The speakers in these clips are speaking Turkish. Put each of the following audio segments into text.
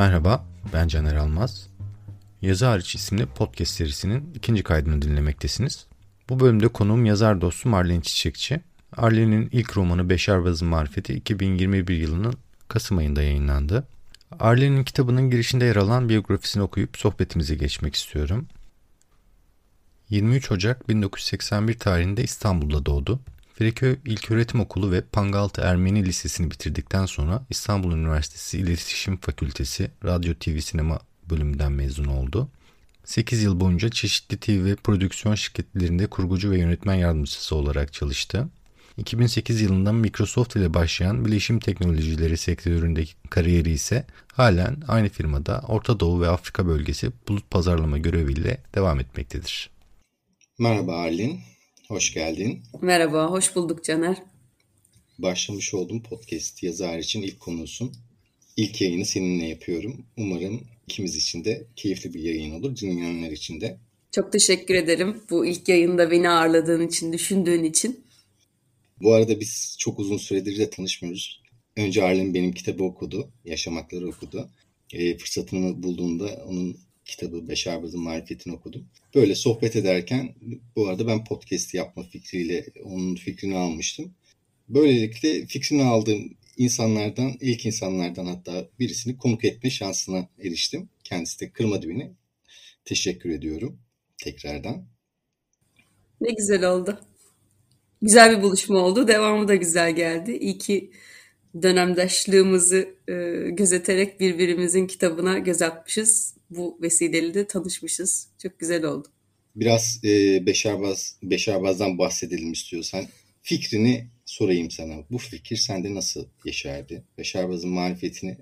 Merhaba, ben Caner Almaz. Yazı Hariç isimli podcast serisinin ikinci kaydını dinlemektesiniz. Bu bölümde konuğum yazar dostum Arlen Çiçekçi. Arlen'in ilk romanı Beşerbaz'ın Marifeti 2021 yılının Kasım ayında yayınlandı. Arlen'in kitabının girişinde yer alan biyografisini okuyup sohbetimize geçmek istiyorum. 23 Ocak 1981 tarihinde İstanbul'da doğdu. Feriköy İlköğretim Okulu ve Pangaltı Ermeni Lisesi'ni bitirdikten sonra İstanbul Üniversitesi İletişim Fakültesi Radyo TV Sinema bölümünden mezun oldu. 8 yıl boyunca çeşitli TV ve prodüksiyon şirketlerinde kurgucu ve yönetmen yardımcısı olarak çalıştı. 2008 yılında Microsoft ile başlayan bilişim teknolojileri sektöründeki kariyeri ise halen aynı firmada Orta Doğu ve Afrika bölgesi bulut pazarlama göreviyle devam etmektedir. Merhaba Arlin, hoş geldin. Merhaba, hoş bulduk Caner. Başlamış olduğum podcast yazar için ilk konusun. İlk yayını seninle yapıyorum. Umarım ikimiz için de keyifli bir yayın olur, dinleyenler için de. Çok teşekkür ederim bu ilk yayında beni ağırladığın için, düşündüğün için. Bu arada biz çok uzun süredir de tanışmıyoruz. Önce Arlen benim kitabı okudu, Yaşamakları okudu. E, fırsatını bulduğunda onun kitabı Beşer Baz'ın Marifetini okudum. Böyle sohbet ederken bu arada ben podcast yapma fikriyle onun fikrini almıştım. Böylelikle fikrini aldığım insanlardan, ilk insanlardan hatta birisini konuk etme şansına eriştim. Kendisi de kırmadı beni. Teşekkür ediyorum tekrardan. Ne güzel oldu. Güzel bir buluşma oldu. Devamı da güzel geldi. İyi ki dönemdaşlığımızı e, gözeterek birbirimizin kitabına göz atmışız. Bu vesileyle de tanışmışız. Çok güzel oldu. Biraz e, Beşerbaz, Beşerbaz'dan bahsedelim istiyorsan. Fikrini sorayım sana. Bu fikir sende nasıl yeşerdi? Beşerbaz'ın marifetini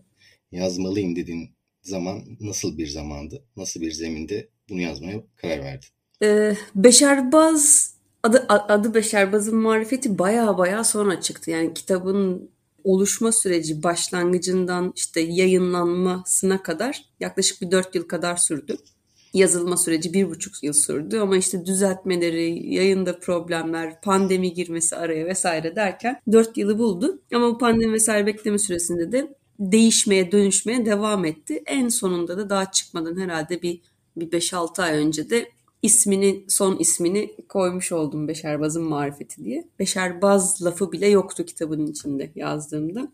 yazmalıyım dediğin zaman nasıl bir zamandı? Nasıl bir zeminde bunu yazmaya karar verdin? Ee, Beşerbaz adı, adı Beşerbaz'ın marifeti baya baya sonra çıktı. Yani kitabın oluşma süreci başlangıcından işte yayınlanmasına kadar yaklaşık bir dört yıl kadar sürdü. Yazılma süreci bir buçuk yıl sürdü ama işte düzeltmeleri, yayında problemler, pandemi girmesi araya vesaire derken dört yılı buldu. Ama bu pandemi vesaire bekleme süresinde de değişmeye, dönüşmeye devam etti. En sonunda da daha çıkmadan herhalde bir bir 5-6 ay önce de ismini, son ismini koymuş oldum Beşerbaz'ın marifeti diye. Beşerbaz lafı bile yoktu kitabın içinde yazdığımda.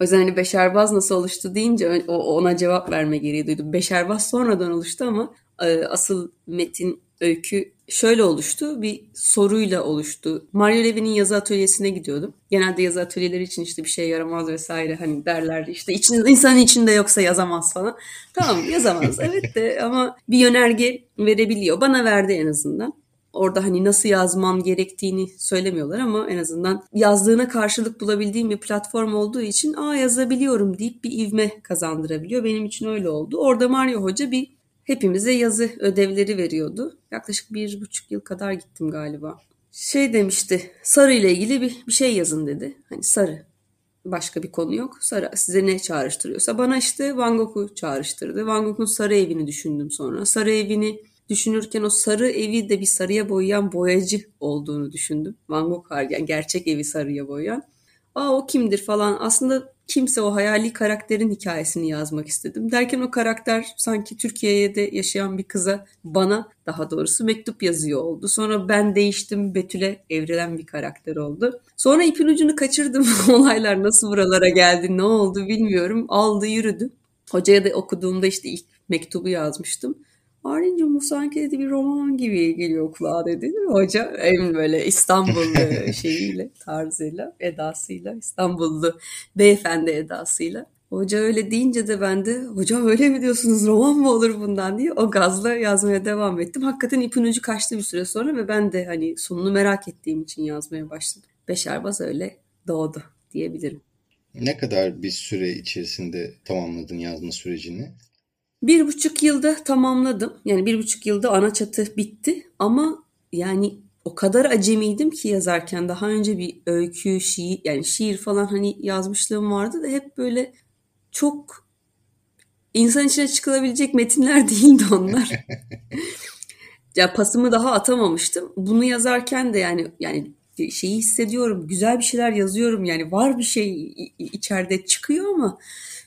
O yüzden hani Beşerbaz nasıl oluştu deyince ona cevap verme gereği duydum. Beşerbaz sonradan oluştu ama e, asıl metin öykü şöyle oluştu. Bir soruyla oluştu. Mario Levy'nin yazı atölyesine gidiyordum. Genelde yazı atölyeleri için işte bir şey yaramaz vesaire hani derlerdi. İşte için, insanın içinde yoksa yazamaz falan. Tamam yazamaz evet de ama bir yönerge verebiliyor. Bana verdi en azından. Orada hani nasıl yazmam gerektiğini söylemiyorlar ama en azından yazdığına karşılık bulabildiğim bir platform olduğu için aa yazabiliyorum deyip bir ivme kazandırabiliyor. Benim için öyle oldu. Orada Mario Hoca bir hepimize yazı ödevleri veriyordu. Yaklaşık bir buçuk yıl kadar gittim galiba. Şey demişti, sarı ile ilgili bir, bir şey yazın dedi. Hani sarı, başka bir konu yok. Sarı size ne çağrıştırıyorsa. Bana işte Van Gogh'u çağrıştırdı. Van Gogh'un sarı evini düşündüm sonra. Sarı evini düşünürken o sarı evi de bir sarıya boyayan boyacı olduğunu düşündüm. Van Gogh yani gerçek evi sarıya boyayan. Aa o kimdir falan. Aslında kimse o hayali karakterin hikayesini yazmak istedim. Derken o karakter sanki Türkiye'de yaşayan bir kıza bana daha doğrusu mektup yazıyor oldu. Sonra ben değiştim Betül'e evrilen bir karakter oldu. Sonra ipin ucunu kaçırdım. Olaylar nasıl buralara geldi ne oldu bilmiyorum. Aldı yürüdü. Hocaya da okuduğumda işte ilk mektubu yazmıştım. Sanki dedi bir roman gibi geliyor kulağa dedi. Hoca en böyle İstanbullu şeyiyle, tarzıyla, edasıyla, İstanbullu beyefendi edasıyla. Hoca öyle deyince de ben de hocam öyle mi diyorsunuz roman mı olur bundan diye o gazla yazmaya devam ettim. Hakikaten ipin ucu kaçtı bir süre sonra ve ben de hani sonunu merak ettiğim için yazmaya başladım. Beşerbaz öyle doğdu diyebilirim. Ne kadar bir süre içerisinde tamamladın yazma sürecini? Bir buçuk yılda tamamladım. Yani bir buçuk yılda ana çatı bitti. Ama yani o kadar acemiydim ki yazarken daha önce bir öykü, şiir yani şiir falan hani yazmışlığım vardı da hep böyle çok insan içine çıkılabilecek metinler değildi onlar. ya pasımı daha atamamıştım. Bunu yazarken de yani yani şeyi hissediyorum. Güzel bir şeyler yazıyorum. Yani var bir şey içeride çıkıyor ama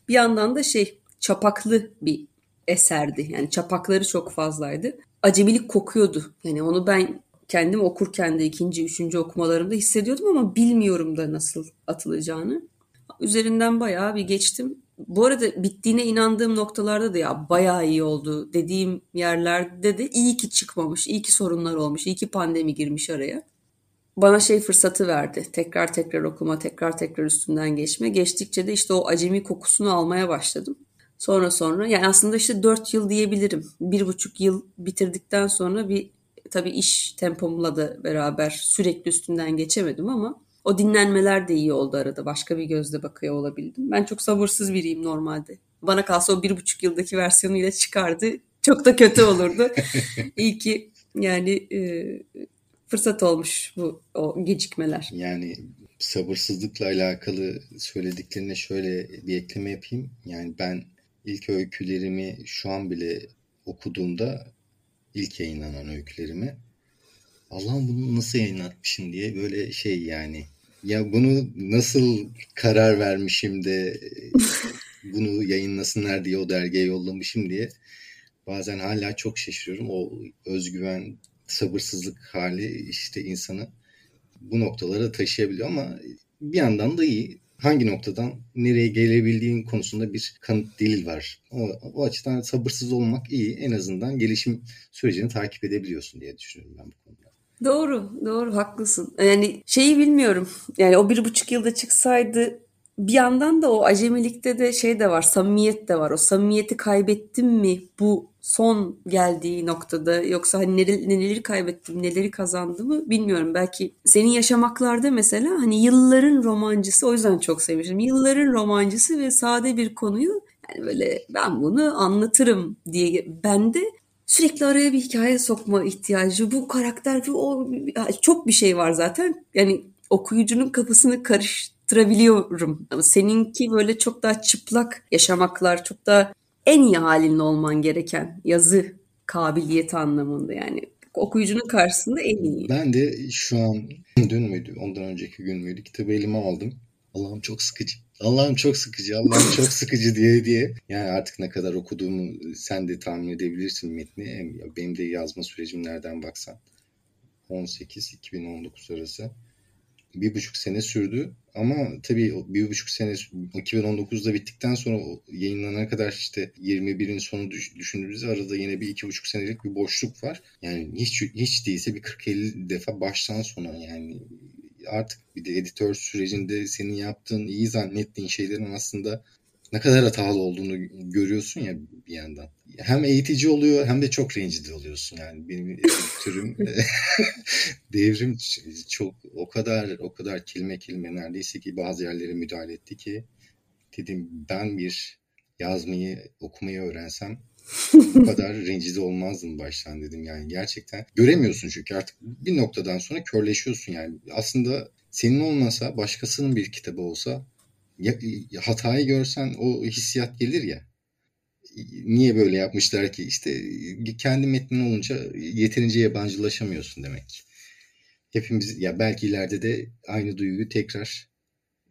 bir yandan da şey çapaklı bir eserdi. Yani çapakları çok fazlaydı. Acemilik kokuyordu. Yani onu ben kendim okurken de ikinci, üçüncü okumalarımda hissediyordum ama bilmiyorum da nasıl atılacağını. Üzerinden bayağı bir geçtim. Bu arada bittiğine inandığım noktalarda da ya bayağı iyi oldu dediğim yerlerde de iyi ki çıkmamış, iyi ki sorunlar olmuş, iyi ki pandemi girmiş araya. Bana şey fırsatı verdi. Tekrar tekrar okuma, tekrar tekrar üstünden geçme. Geçtikçe de işte o acemi kokusunu almaya başladım. Sonra sonra yani aslında işte dört yıl diyebilirim. Bir buçuk yıl bitirdikten sonra bir tabii iş tempomla da beraber sürekli üstünden geçemedim ama o dinlenmeler de iyi oldu arada. Başka bir gözle bakıyor olabildim. Ben çok sabırsız biriyim normalde. Bana kalsa o bir buçuk yıldaki versiyonuyla çıkardı. Çok da kötü olurdu. İyi ki yani e, fırsat olmuş bu o gecikmeler. Yani sabırsızlıkla alakalı söylediklerine şöyle bir ekleme yapayım. Yani ben ilk öykülerimi şu an bile okuduğumda ilk yayınlanan öykülerimi Allah'ım bunu nasıl yayınlatmışım diye böyle şey yani ya bunu nasıl karar vermişim de bunu yayınlasınlar diye o dergiye yollamışım diye bazen hala çok şaşırıyorum. O özgüven, sabırsızlık hali işte insanı bu noktalara taşıyabiliyor ama bir yandan da iyi. Hangi noktadan nereye gelebildiğin konusunda bir kanıt delil var. O, o açıdan sabırsız olmak iyi. En azından gelişim sürecini takip edebiliyorsun diye düşünüyorum ben bu konuda. Doğru, doğru haklısın. Yani şeyi bilmiyorum. Yani o bir buçuk yılda çıksaydı bir yandan da o acemilikte de şey de var, samimiyet de var. O samimiyeti kaybettim mi bu son geldiği noktada yoksa hani neleri, neleri kaybettim, neleri kazandım mı bilmiyorum. Belki senin yaşamaklarda mesela hani yılların romancısı o yüzden çok sevmişim. Yılların romancısı ve sade bir konuyu yani böyle ben bunu anlatırım diye bende sürekli araya bir hikaye sokma ihtiyacı. Bu karakter o çok bir şey var zaten. Yani okuyucunun kafasını karıştırabiliyorum. Ama seninki böyle çok daha çıplak yaşamaklar, çok daha en iyi halinde olman gereken yazı kabiliyeti anlamında yani okuyucunun karşısında en iyi. Ben de şu an dün müydü ondan önceki gün müydü kitabı elime aldım. Allah'ım çok sıkıcı. Allah'ım çok sıkıcı. Allah'ım çok sıkıcı diye diye. Yani artık ne kadar okuduğumu sen de tahmin edebilirsin metni. Benim de yazma sürecim nereden baksan. 18-2019 arası bir buçuk sene sürdü. Ama tabii bir buçuk sene 2019'da bittikten sonra yayınlanana kadar işte 21'in sonu düşündüğümüzde arada yine bir iki buçuk senelik bir boşluk var. Yani hiç hiç değilse bir 40-50 defa baştan sona yani artık bir de editör sürecinde senin yaptığın iyi zannettiğin şeylerin aslında ne kadar hatalı olduğunu görüyorsun ya bir yandan. Hem eğitici oluyor hem de çok rencide oluyorsun yani. Benim türüm devrim çok o kadar o kadar kelime kelime neredeyse ki bazı yerlere müdahale etti ki dedim ben bir yazmayı okumayı öğrensem bu kadar rencide olmazdım baştan dedim yani. Gerçekten göremiyorsun çünkü artık bir noktadan sonra körleşiyorsun yani. Aslında senin olmasa başkasının bir kitabı olsa hatayı görsen o hissiyat gelir ya. Niye böyle yapmışlar ki? İşte kendi metnin olunca yeterince yabancılaşamıyorsun demek. Hepimiz ya belki ileride de aynı duyguyu tekrar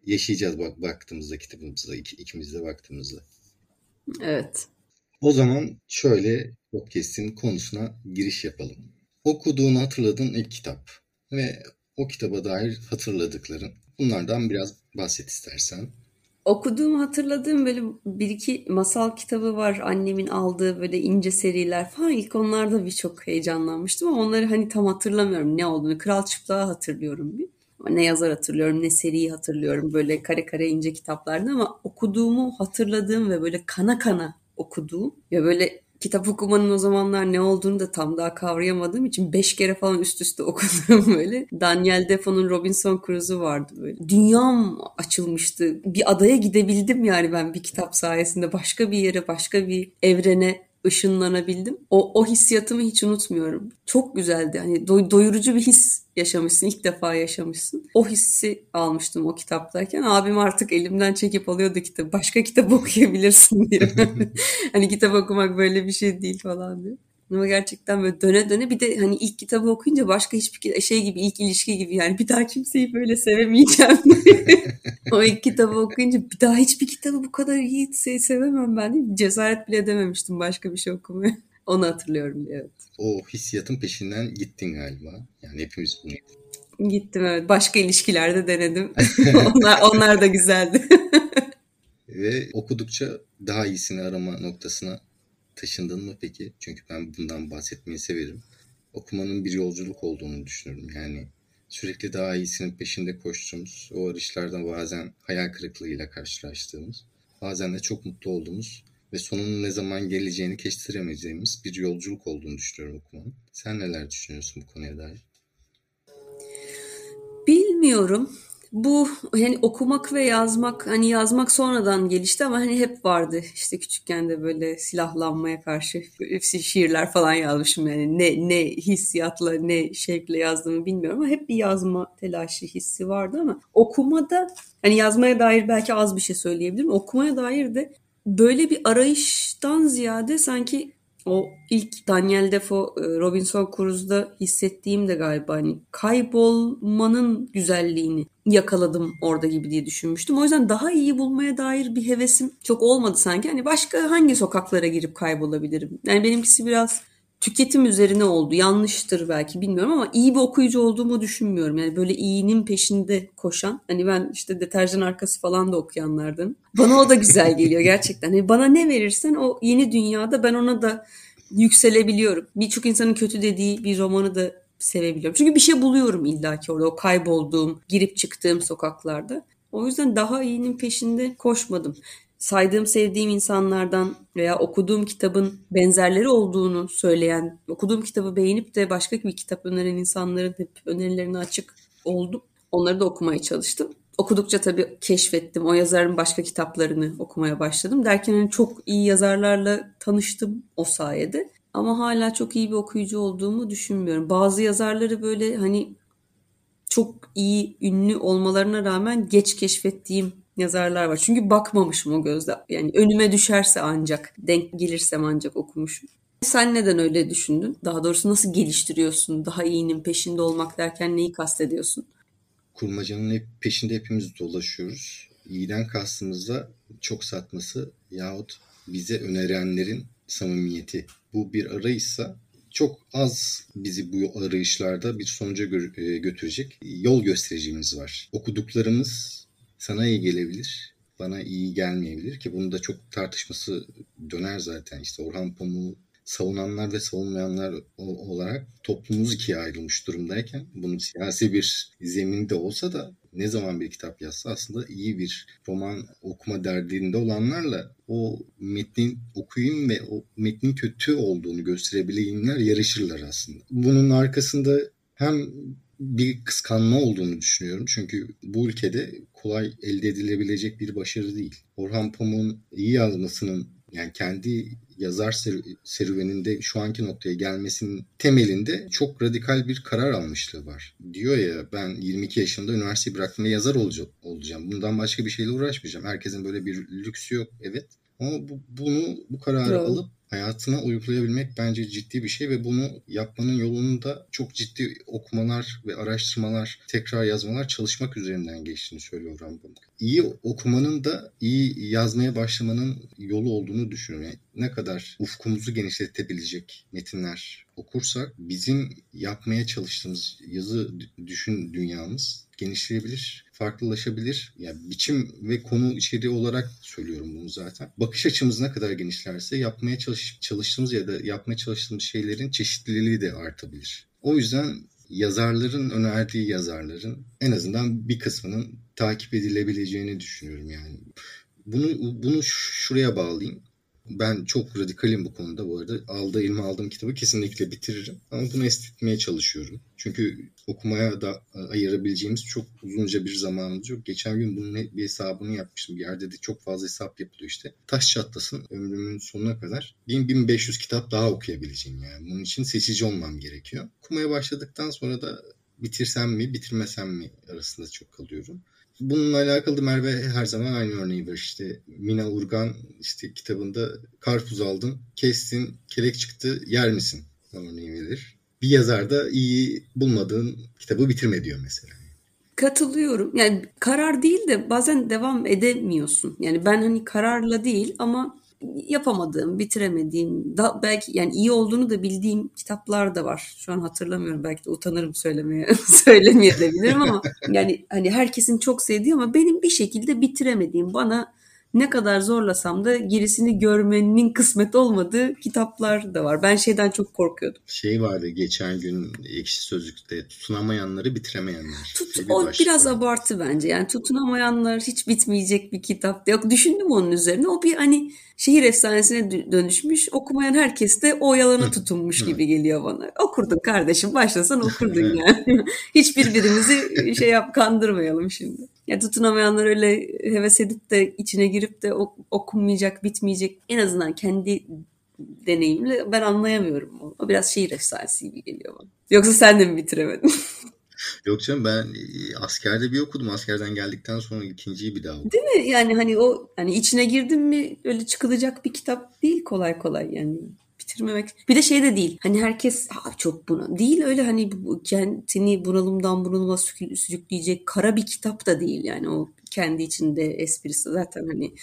yaşayacağız bak baktığımızda kitabımızda ik, ikimiz de baktığımızda. Evet. O zaman şöyle podcast'in konusuna giriş yapalım. Okuduğunu hatırladığın ilk kitap ve o kitaba dair hatırladıkların. Bunlardan biraz bahset istersen. Okuduğum hatırladığım böyle bir iki masal kitabı var. Annemin aldığı böyle ince seriler falan. İlk onlarda bir çok heyecanlanmıştım ama onları hani tam hatırlamıyorum ne olduğunu. Kral Çıplağı hatırlıyorum bir. Ne yazar hatırlıyorum ne seriyi hatırlıyorum. Böyle kare kare ince kitaplarda ama okuduğumu hatırladığım ve böyle kana kana okuduğum ya böyle kitap okumanın o zamanlar ne olduğunu da tam daha kavrayamadığım için beş kere falan üst üste okudum böyle. Daniel Defoe'nun Robinson Crusoe'u vardı böyle. Dünyam açılmıştı. Bir adaya gidebildim yani ben bir kitap sayesinde. Başka bir yere, başka bir evrene ışınlanabildim. O, o hissiyatımı hiç unutmuyorum. Çok güzeldi. Hani do, doyurucu bir his yaşamışsın. ilk defa yaşamışsın. O hissi almıştım o kitaptayken. Abim artık elimden çekip alıyordu kitabı. Başka kitap okuyabilirsin diye. hani kitap okumak böyle bir şey değil falan diye. Ama gerçekten böyle döne döne bir de hani ilk kitabı okuyunca başka hiçbir şey gibi ilk ilişki gibi yani bir daha kimseyi böyle sevemeyeceğim. o ilk kitabı okuyunca bir daha hiçbir kitabı bu kadar iyi sevemem ben değil mi? Cesaret bile edememiştim başka bir şey okumaya. Onu hatırlıyorum evet. O hissiyatın peşinden gittin galiba. Yani hepimiz bunu Gittim evet. Başka ilişkilerde denedim. onlar, onlar da güzeldi. Ve okudukça daha iyisini arama noktasına taşındın mı peki? Çünkü ben bundan bahsetmeyi severim. Okumanın bir yolculuk olduğunu düşünüyorum. Yani sürekli daha iyisinin peşinde koştuğumuz, o arayışlardan bazen hayal kırıklığıyla karşılaştığımız, bazen de çok mutlu olduğumuz ve sonunun ne zaman geleceğini kestiremeyeceğimiz bir yolculuk olduğunu düşünüyorum okumanın. Sen neler düşünüyorsun bu konuya dair? Bilmiyorum bu hani okumak ve yazmak hani yazmak sonradan gelişti ama hani hep vardı. İşte küçükken de böyle silahlanmaya karşı şiirler falan yazmışım yani ne ne hissiyatla ne şevkle yazdığımı bilmiyorum ama hep bir yazma telaşı hissi vardı ama okumada hani yazmaya dair belki az bir şey söyleyebilirim. Okumaya dair de böyle bir arayıştan ziyade sanki o ilk Daniel Defoe e, Robinson Crusoe'da hissettiğim de galiba hani kaybolmanın güzelliğini yakaladım orada gibi diye düşünmüştüm. O yüzden daha iyi bulmaya dair bir hevesim çok olmadı sanki. Hani başka hangi sokaklara girip kaybolabilirim? Yani benimkisi biraz tüketim üzerine oldu. Yanlıştır belki bilmiyorum ama iyi bir okuyucu olduğumu düşünmüyorum. Yani böyle iyinin peşinde koşan. Hani ben işte deterjan arkası falan da okuyanlardan. Bana o da güzel geliyor gerçekten. Hani bana ne verirsen o yeni dünyada ben ona da yükselebiliyorum. Birçok insanın kötü dediği bir romanı da sevebiliyorum. Çünkü bir şey buluyorum illaki orada o kaybolduğum, girip çıktığım sokaklarda. O yüzden daha iyinin peşinde koşmadım saydığım, sevdiğim insanlardan veya okuduğum kitabın benzerleri olduğunu söyleyen, okuduğum kitabı beğenip de başka bir kitap öneren insanların hep önerilerine açık oldum. Onları da okumaya çalıştım. Okudukça tabii keşfettim. O yazarın başka kitaplarını okumaya başladım. Derken hani çok iyi yazarlarla tanıştım o sayede. Ama hala çok iyi bir okuyucu olduğumu düşünmüyorum. Bazı yazarları böyle hani çok iyi, ünlü olmalarına rağmen geç keşfettiğim yazarlar var. Çünkü bakmamışım o gözle. Yani önüme düşerse ancak, denk gelirsem ancak okumuşum. Sen neden öyle düşündün? Daha doğrusu nasıl geliştiriyorsun? Daha iyinin peşinde olmak derken neyi kastediyorsun? Kurmacanın hep peşinde hepimiz dolaşıyoruz. İyiden kastımızda çok satması yahut bize önerenlerin samimiyeti. Bu bir arayışsa çok az bizi bu arayışlarda bir sonuca e, götürecek yol göstericimiz var. Okuduklarımız sana iyi gelebilir, bana iyi gelmeyebilir ki bunu da çok tartışması döner zaten. İşte Orhan Pamuk'u savunanlar ve savunmayanlar olarak toplumumuz ikiye ayrılmış durumdayken bunun siyasi bir zeminde olsa da ne zaman bir kitap yazsa aslında iyi bir roman okuma derdinde olanlarla o metnin okuyayım ve o metnin kötü olduğunu gösterebileyimler yarışırlar aslında. Bunun arkasında hem bir kıskanma olduğunu düşünüyorum. Çünkü bu ülkede kolay elde edilebilecek bir başarı değil. Orhan Pamuk'un iyi yazmasının yani kendi yazar serüveninde şu anki noktaya gelmesinin temelinde çok radikal bir karar almışlığı var. Diyor ya ben 22 yaşında üniversiteyi bıraktım ve yazar olacağım. Bundan başka bir şeyle uğraşmayacağım. Herkesin böyle bir lüksü yok evet. Ama bu, bunu bu kararı Doğru. alıp hayatına uygulayabilmek bence ciddi bir şey ve bunu yapmanın yolunu da çok ciddi okumalar ve araştırmalar, tekrar yazmalar çalışmak üzerinden geçtiğini söylüyor Rambam. İyi okumanın da iyi yazmaya başlamanın yolu olduğunu düşünüyorum. Yani ne kadar ufkumuzu genişletebilecek metinler okursak bizim yapmaya çalıştığımız yazı düşün dünyamız genişleyebilir, farklılaşabilir. Yani biçim ve konu içeriği olarak söylüyorum bunu zaten. Bakış açımız ne kadar genişlerse yapmaya çalış, çalıştığımız ya da yapmaya çalıştığımız şeylerin çeşitliliği de artabilir. O yüzden yazarların önerdiği yazarların en azından bir kısmının takip edilebileceğini düşünüyorum yani. Bunu bunu şuraya bağlayayım. Ben çok radikalim bu konuda bu arada. Aldığı elime aldığım kitabı kesinlikle bitiririm. Ama bunu esnetmeye çalışıyorum. Çünkü okumaya da ayırabileceğimiz çok uzunca bir zamanımız yok. Geçen gün bunun bir hesabını yapmıştım. Bir yerde de çok fazla hesap yapılıyor işte. Taş çatlasın ömrümün sonuna kadar 1000-1500 kitap daha okuyabileceğim yani. Bunun için seçici olmam gerekiyor. Okumaya başladıktan sonra da bitirsem mi bitirmesem mi arasında çok kalıyorum. Bununla alakalı da Merve her zaman aynı örneği verir. İşte Mina Urgan işte kitabında karpuz aldın, kestin, kelek çıktı, yer misin? Örneği verir. Bir yazar da iyi bulmadığın kitabı bitirme diyor mesela. Katılıyorum. Yani karar değil de bazen devam edemiyorsun. Yani ben hani kararla değil ama yapamadığım, bitiremediğim, da belki yani iyi olduğunu da bildiğim kitaplar da var. Şu an hatırlamıyorum. Belki de utanırım söylemeye, söylemeyebilirim ama yani hani herkesin çok sevdiği ama benim bir şekilde bitiremediğim, bana ne kadar zorlasam da gerisini görmenin kısmet olmadığı kitaplar da var. Ben şeyden çok korkuyordum. Şey vardı geçen gün ekşi sözlükte tutunamayanları bitiremeyenler. Tut, o bir biraz abartı bence. Yani tutunamayanlar hiç bitmeyecek bir kitap. Yok düşündüm onun üzerine. O bir hani şehir efsanesine dönüşmüş. Okumayan herkes de o yalana tutunmuş gibi geliyor bana. Okurdun kardeşim başlasan okurdun yani. Hiç birbirimizi şey yap kandırmayalım şimdi. Ya tutunamayanlar öyle heves edip de içine girip de okunmayacak, bitmeyecek. En azından kendi deneyimle ben anlayamıyorum. O, o biraz şehir efsanesi gibi geliyor bana. Yoksa sen de mi bitiremedin? Yok canım ben askerde bir okudum. Askerden geldikten sonra ikinciyi bir daha okudum. Değil mi? Yani hani o hani içine girdin mi öyle çıkılacak bir kitap değil kolay kolay yani bitirmemek. Bir de şey de değil. Hani herkes çok buna değil öyle hani kendini bunalımdan bunalıma sürükleyecek kara bir kitap da değil yani o kendi içinde esprisi zaten hani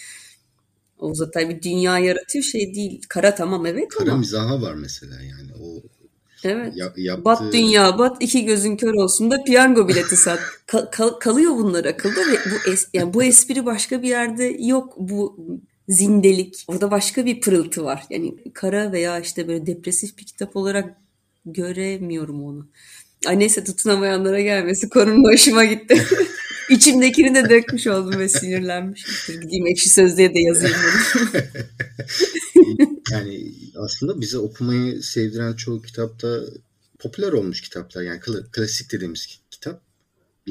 o zaten bir dünya yaratıyor şey değil. Kara tamam evet kara ama. mizaha var mesela yani o Evet. Ya, yaptığı... Bat dünya bat iki gözün kör olsun da piyango bileti sat. Kal, kal, kalıyor bunlar akılda ve bu es, yani bu espri başka bir yerde yok. Bu zindelik. Orada başka bir pırıltı var. Yani kara veya işte böyle depresif bir kitap olarak göremiyorum onu. Ay neyse tutunamayanlara gelmesi konunun hoşuma gitti. İçimdekini de dökmüş oldum ve sinirlenmişimdir. Gideyim ekşi sözlüğe de yazayım yani aslında bize okumayı sevdiren çoğu kitapta popüler olmuş kitaplar. Yani klasik dediğimiz kitap.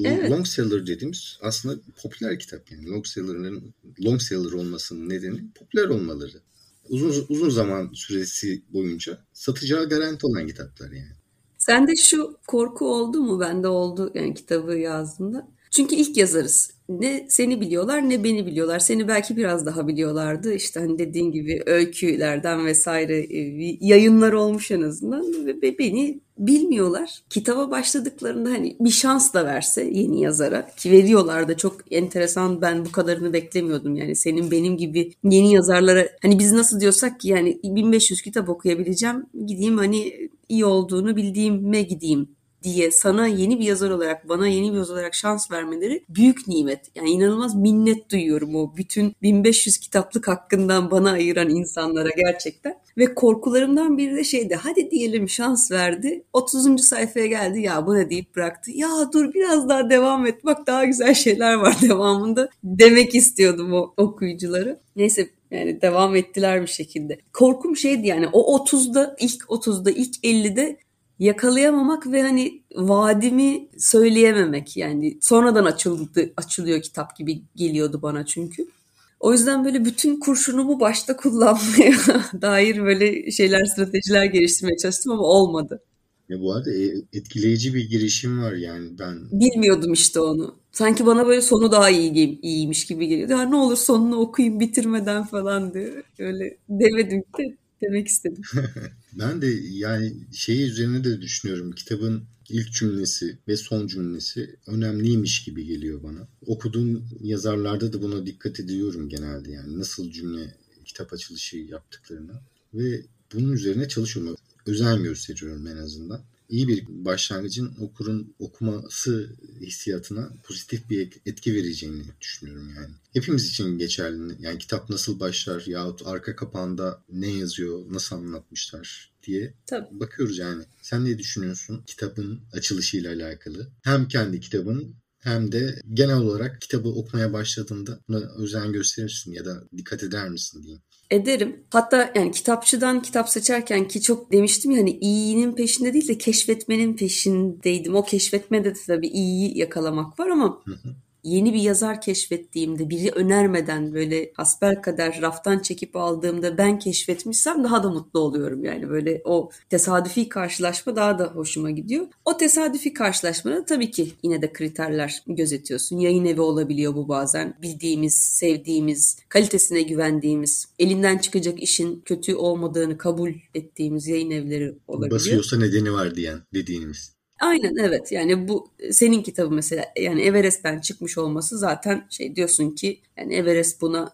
Evet. Long seller dediğimiz aslında popüler kitap yani. Long seller'ın long seller olmasının nedeni popüler olmaları. Uzun uzun zaman süresi boyunca satacağı garanti olan kitaplar yani. Sende şu korku oldu mu? Bende oldu yani kitabı yazdığımda. Çünkü ilk yazarız. Ne seni biliyorlar ne beni biliyorlar. Seni belki biraz daha biliyorlardı. İşte hani dediğin gibi öykülerden vesaire e, yayınlar olmuş en azından. Ve beni bilmiyorlar. Kitaba başladıklarında hani bir şans da verse yeni yazara ki veriyorlar da çok enteresan ben bu kadarını beklemiyordum. Yani senin benim gibi yeni yazarlara hani biz nasıl diyorsak ki yani 1500 kitap okuyabileceğim gideyim hani iyi olduğunu bildiğime gideyim diye sana yeni bir yazar olarak bana yeni bir yazar olarak şans vermeleri büyük nimet. Yani inanılmaz minnet duyuyorum o bütün 1500 kitaplık hakkından bana ayıran insanlara gerçekten. Ve korkularımdan biri de şeydi hadi diyelim şans verdi 30. sayfaya geldi ya bu ne deyip bıraktı. Ya dur biraz daha devam et bak daha güzel şeyler var devamında demek istiyordum o okuyucuları. Neyse yani devam ettiler bir şekilde. Korkum şeydi yani o 30'da ilk 30'da ilk 50'de yakalayamamak ve hani vaadimi söyleyememek yani sonradan açıldı açılıyor kitap gibi geliyordu bana çünkü. O yüzden böyle bütün kurşunumu başta kullanmaya dair böyle şeyler, stratejiler geliştirmeye çalıştım ama olmadı. Ya bu arada e, etkileyici bir girişim var yani ben. Bilmiyordum işte onu. Sanki bana böyle sonu daha iyi iyiymiş gibi geliyordu. Ya ne olur sonunu okuyayım bitirmeden falan diye. Öyle demedim de demek istedim. ben de yani şeyi üzerine de düşünüyorum. Kitabın ilk cümlesi ve son cümlesi önemliymiş gibi geliyor bana. Okuduğum yazarlarda da buna dikkat ediyorum genelde yani nasıl cümle kitap açılışı yaptıklarına ve bunun üzerine çalışıyorum. Özen gösteriyorum en azından iyi bir başlangıcın okurun okuması hissiyatına pozitif bir etki vereceğini düşünüyorum yani. Hepimiz için geçerli. Yani kitap nasıl başlar yahut arka kapağında ne yazıyor, nasıl anlatmışlar diye Tabii. bakıyoruz yani. Sen ne düşünüyorsun kitabın açılışıyla alakalı? Hem kendi kitabın hem de genel olarak kitabı okumaya başladığında buna özen gösterirsin ya da dikkat eder misin diyeyim ederim. Hatta yani kitapçıdan kitap seçerken ki çok demiştim ya hani iyinin peşinde değil de keşfetmenin peşindeydim. O keşfetmede de tabii iyiyi yakalamak var ama yeni bir yazar keşfettiğimde biri önermeden böyle hasbel kadar raftan çekip aldığımda ben keşfetmişsem daha da mutlu oluyorum. Yani böyle o tesadüfi karşılaşma daha da hoşuma gidiyor. O tesadüfi karşılaşmada tabii ki yine de kriterler gözetiyorsun. Yayın evi olabiliyor bu bazen. Bildiğimiz, sevdiğimiz, kalitesine güvendiğimiz, elinden çıkacak işin kötü olmadığını kabul ettiğimiz yayın evleri olabiliyor. Basıyorsa nedeni var diyen dediğimiz. Aynen evet yani bu senin kitabı mesela yani Everest'ten çıkmış olması zaten şey diyorsun ki yani Everest buna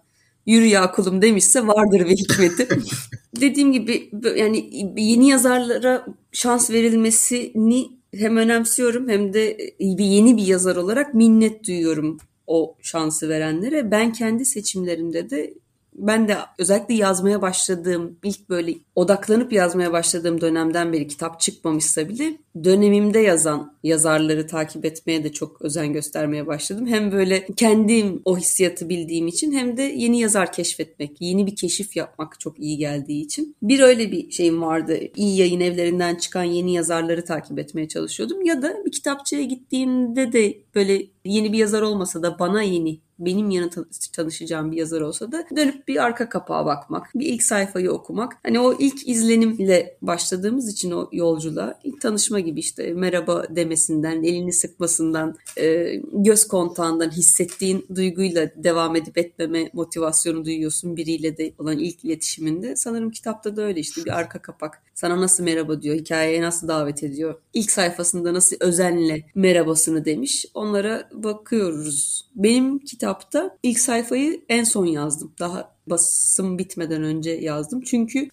yürü ya kulum demişse vardır bir hikmeti. Dediğim gibi yani yeni yazarlara şans verilmesini hem önemsiyorum hem de bir yeni bir yazar olarak minnet duyuyorum o şansı verenlere. Ben kendi seçimlerimde de ben de özellikle yazmaya başladığım ilk böyle odaklanıp yazmaya başladığım dönemden beri kitap çıkmamışsa bile dönemimde yazan yazarları takip etmeye de çok özen göstermeye başladım. Hem böyle kendim o hissiyatı bildiğim için hem de yeni yazar keşfetmek, yeni bir keşif yapmak çok iyi geldiği için. Bir öyle bir şeyim vardı. İyi yayın evlerinden çıkan yeni yazarları takip etmeye çalışıyordum. Ya da bir kitapçıya gittiğimde de böyle yeni bir yazar olmasa da bana yeni benim yanı tanışacağım bir yazar olsa da dönüp bir arka kapağa bakmak, bir ilk sayfayı okumak. Hani o ilk izlenimle başladığımız için o yolculuğa ilk tanışma gibi işte merhaba demesinden, elini sıkmasından, e, göz kontağından hissettiğin duyguyla devam edip etmeme motivasyonu duyuyorsun biriyle de olan ilk iletişiminde. Sanırım kitapta da öyle işte bir arka kapak. Sana nasıl merhaba diyor, hikayeye nasıl davet ediyor. İlk sayfasında nasıl özenle merhabasını demiş. Onlara bakıyoruz. Benim kitapta ilk sayfayı en son yazdım. Daha basım bitmeden önce yazdım. Çünkü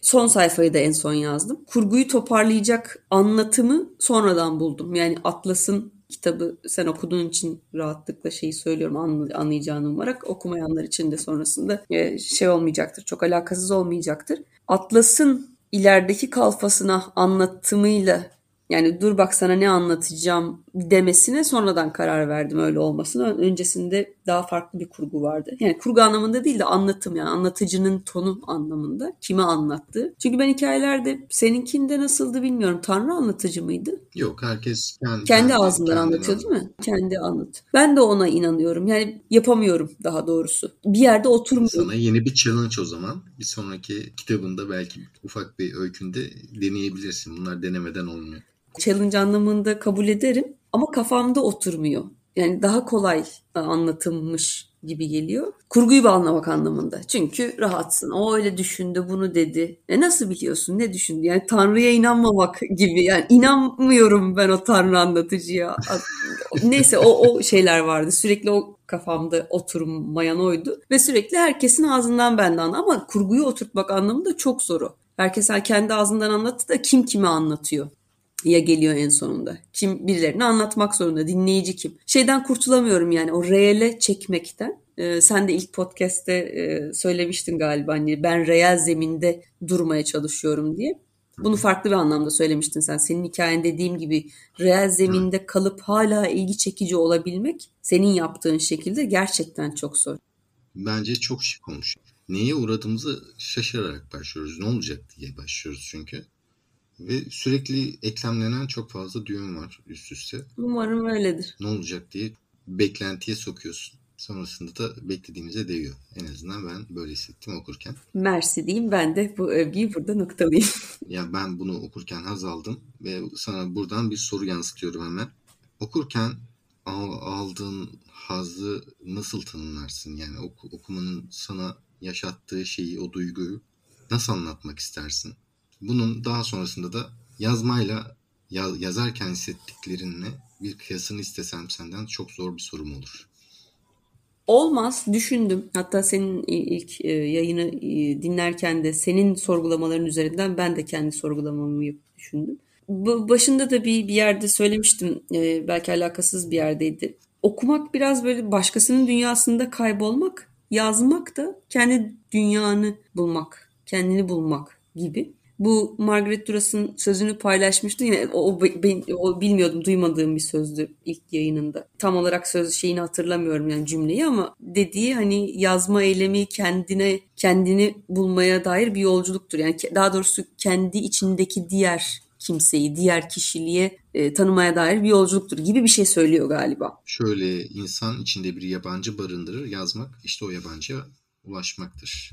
son sayfayı da en son yazdım. Kurguyu toparlayacak anlatımı sonradan buldum. Yani Atlas'ın kitabı sen okuduğun için rahatlıkla şeyi söylüyorum anlayacağını umarak okumayanlar için de sonrasında e, şey olmayacaktır. Çok alakasız olmayacaktır. Atlas'ın ilerideki kalfasına anlatımıyla yani dur bak sana ne anlatacağım demesine sonradan karar verdim öyle olmasına. Öncesinde daha farklı bir kurgu vardı. Yani kurgu anlamında değil de anlatım yani anlatıcının tonu anlamında kime anlattığı. Çünkü ben hikayelerde seninkinde nasıldı bilmiyorum. Tanrı anlatıcı mıydı? Yok herkes kendi, kendi ağzından anlatıyor değil mi? Kendi anlat. Ben de ona inanıyorum. Yani yapamıyorum daha doğrusu. Bir yerde oturmuyorum. Sana yeni bir challenge o zaman. Bir sonraki kitabında belki ufak bir öykünde deneyebilirsin. Bunlar denemeden olmuyor challenge anlamında kabul ederim ama kafamda oturmuyor. Yani daha kolay anlatılmış gibi geliyor. Kurguyu anlamak anlamında. Çünkü rahatsın. O öyle düşündü, bunu dedi. E nasıl biliyorsun? Ne düşündü? Yani Tanrı'ya inanmamak gibi. Yani inanmıyorum ben o Tanrı anlatıcıya. Neyse o, o şeyler vardı. Sürekli o kafamda oturmayan oydu. Ve sürekli herkesin ağzından benden ama kurguyu oturtmak anlamında çok zor o. Herkes kendi ağzından anlattı da kim kime anlatıyor ya geliyor en sonunda. Kim birilerini anlatmak zorunda. Dinleyici kim? Şeyden kurtulamıyorum yani o reale çekmekten. Ee, sen de ilk podcast'te e, söylemiştin galiba hani ben reel zeminde durmaya çalışıyorum diye. Bunu farklı bir anlamda söylemiştin sen. Senin hikayen dediğim gibi reel zeminde kalıp hala ilgi çekici olabilmek senin yaptığın şekilde gerçekten çok zor. Bence çok şık olmuş. Neye uğradığımızı şaşırarak başlıyoruz. Ne olacak diye başlıyoruz çünkü. Ve sürekli eklemlenen çok fazla düğüm var üst üste. Umarım öyledir. Ne olacak diye beklentiye sokuyorsun. Sonrasında da beklediğimize değiyor. En azından ben böyle hissettim okurken. Mersi diyeyim ben de bu övgüyü burada noktalayayım. ya ben bunu okurken haz aldım ve sana buradan bir soru yansıtıyorum hemen. Okurken aldığın hazı nasıl tanımlarsın? Yani ok- okumanın sana yaşattığı şeyi, o duyguyu nasıl anlatmak istersin? Bunun daha sonrasında da yazmayla yazarken hissettiklerinle bir kıyasını istesem senden çok zor bir sorum olur. Olmaz düşündüm. Hatta senin ilk e, yayını dinlerken de senin sorgulamaların üzerinden ben de kendi sorgulamamı düşündüm. Başında da bir, bir yerde söylemiştim. E, belki alakasız bir yerdeydi. Okumak biraz böyle başkasının dünyasında kaybolmak, yazmak da kendi dünyanı bulmak, kendini bulmak gibi. Bu Margaret Duras'ın sözünü paylaşmıştı. Yine o, ben, o bilmiyordum, duymadığım bir sözdü ilk yayınında. Tam olarak söz şeyini hatırlamıyorum yani cümleyi ama dediği hani yazma eylemi kendine kendini bulmaya dair bir yolculuktur. Yani daha doğrusu kendi içindeki diğer kimseyi diğer kişiliğe e, tanımaya dair bir yolculuktur gibi bir şey söylüyor galiba. Şöyle insan içinde bir yabancı barındırır yazmak işte o yabancıya ulaşmaktır.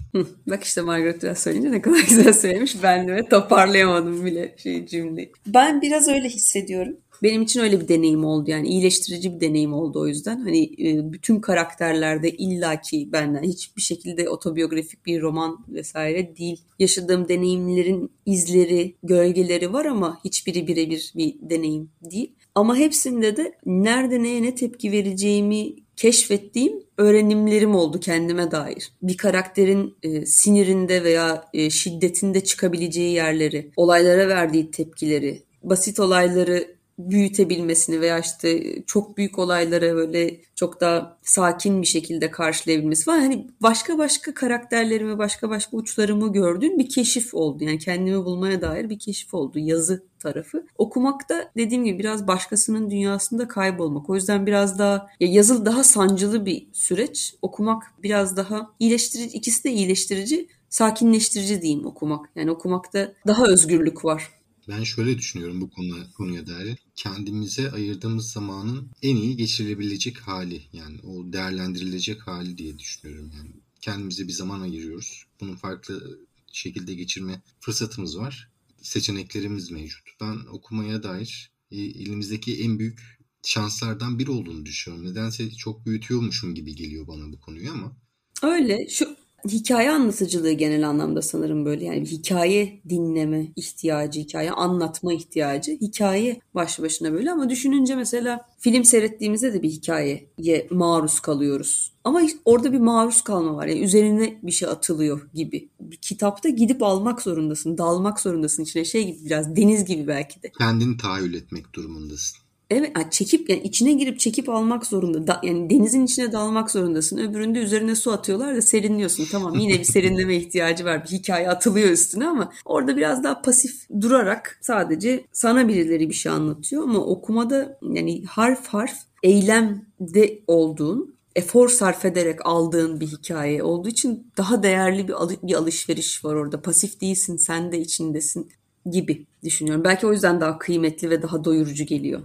Bak işte Margaret Duras söyleyince ne kadar güzel söylemiş. Ben de toparlayamadım bile şey cümleyi. Ben biraz öyle hissediyorum. Benim için öyle bir deneyim oldu yani iyileştirici bir deneyim oldu o yüzden. Hani e, bütün karakterlerde illaki benden hiçbir şekilde otobiyografik bir roman vesaire değil. Yaşadığım deneyimlerin izleri, gölgeleri var ama hiçbiri birebir bir deneyim değil. Ama hepsinde de nerede neye ne tepki vereceğimi keşfettiğim öğrenimlerim oldu kendime dair. Bir karakterin e, sinirinde veya e, şiddetinde çıkabileceği yerleri, olaylara verdiği tepkileri, basit olayları büyütebilmesini veya işte çok büyük olaylara böyle çok daha sakin bir şekilde karşılayabilmesi var. Hani başka başka karakterlerimi, başka başka uçlarımı gördüğüm bir keşif oldu. Yani kendimi bulmaya dair bir keşif oldu yazı tarafı. Okumak da dediğim gibi biraz başkasının dünyasında kaybolmak. O yüzden biraz daha ya yazılı daha sancılı bir süreç. Okumak biraz daha iyileştirici. ikisi de iyileştirici, sakinleştirici diyeyim okumak. Yani okumakta daha özgürlük var. Ben şöyle düşünüyorum bu konu, konuya dair. Kendimize ayırdığımız zamanın en iyi geçirilebilecek hali yani o değerlendirilecek hali diye düşünüyorum yani. Kendimize bir zaman ayırıyoruz. Bunun farklı şekilde geçirme fırsatımız var. Seçeneklerimiz mevcut. Ben okumaya dair e, elimizdeki en büyük şanslardan biri olduğunu düşünüyorum. Nedense çok büyütüyormuşum gibi geliyor bana bu konuyu ama. Öyle. Şu hikaye anlatıcılığı genel anlamda sanırım böyle yani hikaye dinleme ihtiyacı, hikaye anlatma ihtiyacı. Hikaye başlı başına böyle ama düşününce mesela film seyrettiğimizde de bir hikayeye maruz kalıyoruz. Ama orada bir maruz kalma var. Yani üzerine bir şey atılıyor gibi. Bir kitapta gidip almak zorundasın, dalmak zorundasın içine. Şey gibi biraz deniz gibi belki de. Kendini tahayyül etmek durumundasın. Evet çekip yani içine girip çekip almak zorunda. Da, yani denizin içine dalmak zorundasın. Öbüründe üzerine su atıyorlar da serinliyorsun. Tamam yine bir serinleme ihtiyacı var. Bir hikaye atılıyor üstüne ama orada biraz daha pasif durarak sadece sana birileri bir şey anlatıyor ama okumada yani harf harf eylemde olduğun efor sarf ederek aldığın bir hikaye olduğu için daha değerli bir, bir alışveriş var orada. Pasif değilsin, sen de içindesin gibi düşünüyorum. Belki o yüzden daha kıymetli ve daha doyurucu geliyor.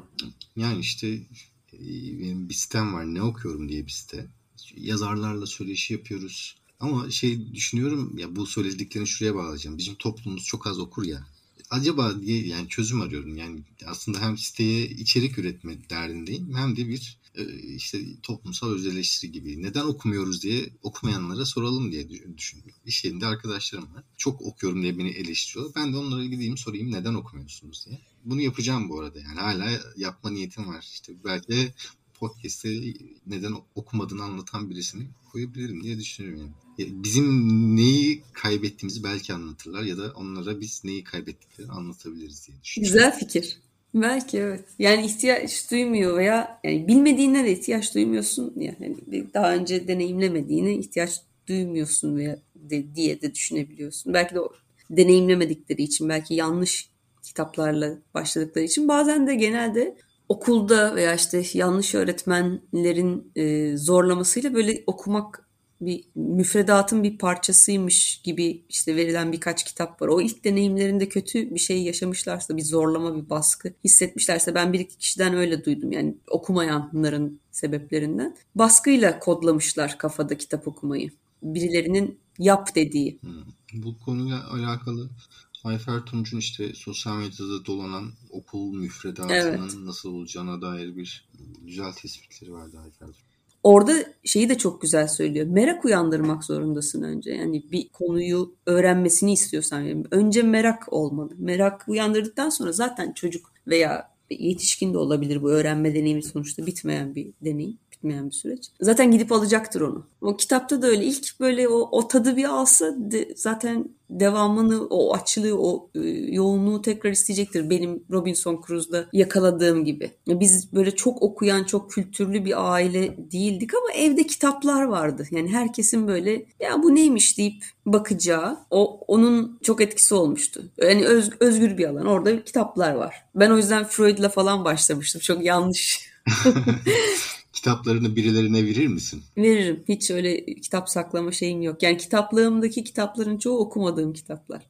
Yani işte e, benim bir sitem var ne okuyorum diye bir site. Yazarlarla söyleşi yapıyoruz. Ama şey düşünüyorum ya bu söylediklerini şuraya bağlayacağım. Bizim toplumumuz çok az okur ya acaba diye yani çözüm arıyorum. Yani aslında hem siteye içerik üretme derdindeyim hem de bir e, işte toplumsal öz eleştiri gibi. Neden okumuyoruz diye okumayanlara soralım diye düşündüm. İş yerinde arkadaşlarım var. Çok okuyorum diye beni eleştiriyorlar. Ben de onlara gideyim sorayım neden okumuyorsunuz diye. Bunu yapacağım bu arada yani hala yapma niyetim var. İşte belki podcast'te neden okumadığını anlatan birisini koyabilirim diye düşünüyorum yani bizim neyi kaybettiğimizi belki anlatırlar ya da onlara biz neyi kaybettiklerini anlatabiliriz diye düşünüyorum. Güzel fikir. Belki evet. Yani ihtiyaç duymuyor veya yani bilmediğinden de ihtiyaç duymuyorsun. Yani daha önce deneyimlemediğine ihtiyaç duymuyorsun veya de, diye de düşünebiliyorsun. Belki de deneyimlemedikleri için belki yanlış kitaplarla başladıkları için bazen de genelde okulda veya işte yanlış öğretmenlerin e, zorlamasıyla böyle okumak bir müfredatın bir parçasıymış gibi işte verilen birkaç kitap var. O ilk deneyimlerinde kötü bir şey yaşamışlarsa, bir zorlama, bir baskı hissetmişlerse ben bir iki kişiden öyle duydum. Yani okumayanların sebeplerinden. Baskıyla kodlamışlar kafada kitap okumayı. Birilerinin yap dediği. Hmm. Bu konuyla alakalı Ayfer Tunç'un işte sosyal medyada dolanan okul müfredatının evet. nasıl olacağına dair bir güzel tespitleri vardı Ayfer Tunç orada şeyi de çok güzel söylüyor. Merak uyandırmak zorundasın önce. Yani bir konuyu öğrenmesini istiyorsan. Yani önce merak olmalı. Merak uyandırdıktan sonra zaten çocuk veya yetişkin de olabilir bu öğrenme deneyimi sonuçta bitmeyen bir deneyim bitmeyen bir süreç. Zaten gidip alacaktır onu. O kitapta da öyle. İlk böyle o, o tadı bir alsa de, zaten devamını, o açlığı, o e, yoğunluğu tekrar isteyecektir. Benim Robinson Crusoe'da yakaladığım gibi. Biz böyle çok okuyan, çok kültürlü bir aile değildik ama evde kitaplar vardı. Yani herkesin böyle ya bu neymiş deyip bakacağı, o onun çok etkisi olmuştu. Yani öz, özgür bir alan. Orada kitaplar var. Ben o yüzden Freud'la falan başlamıştım. Çok yanlış kitaplarını birilerine verir misin? Veririm. Hiç öyle kitap saklama şeyim yok. Yani kitaplığımdaki kitapların çoğu okumadığım kitaplar.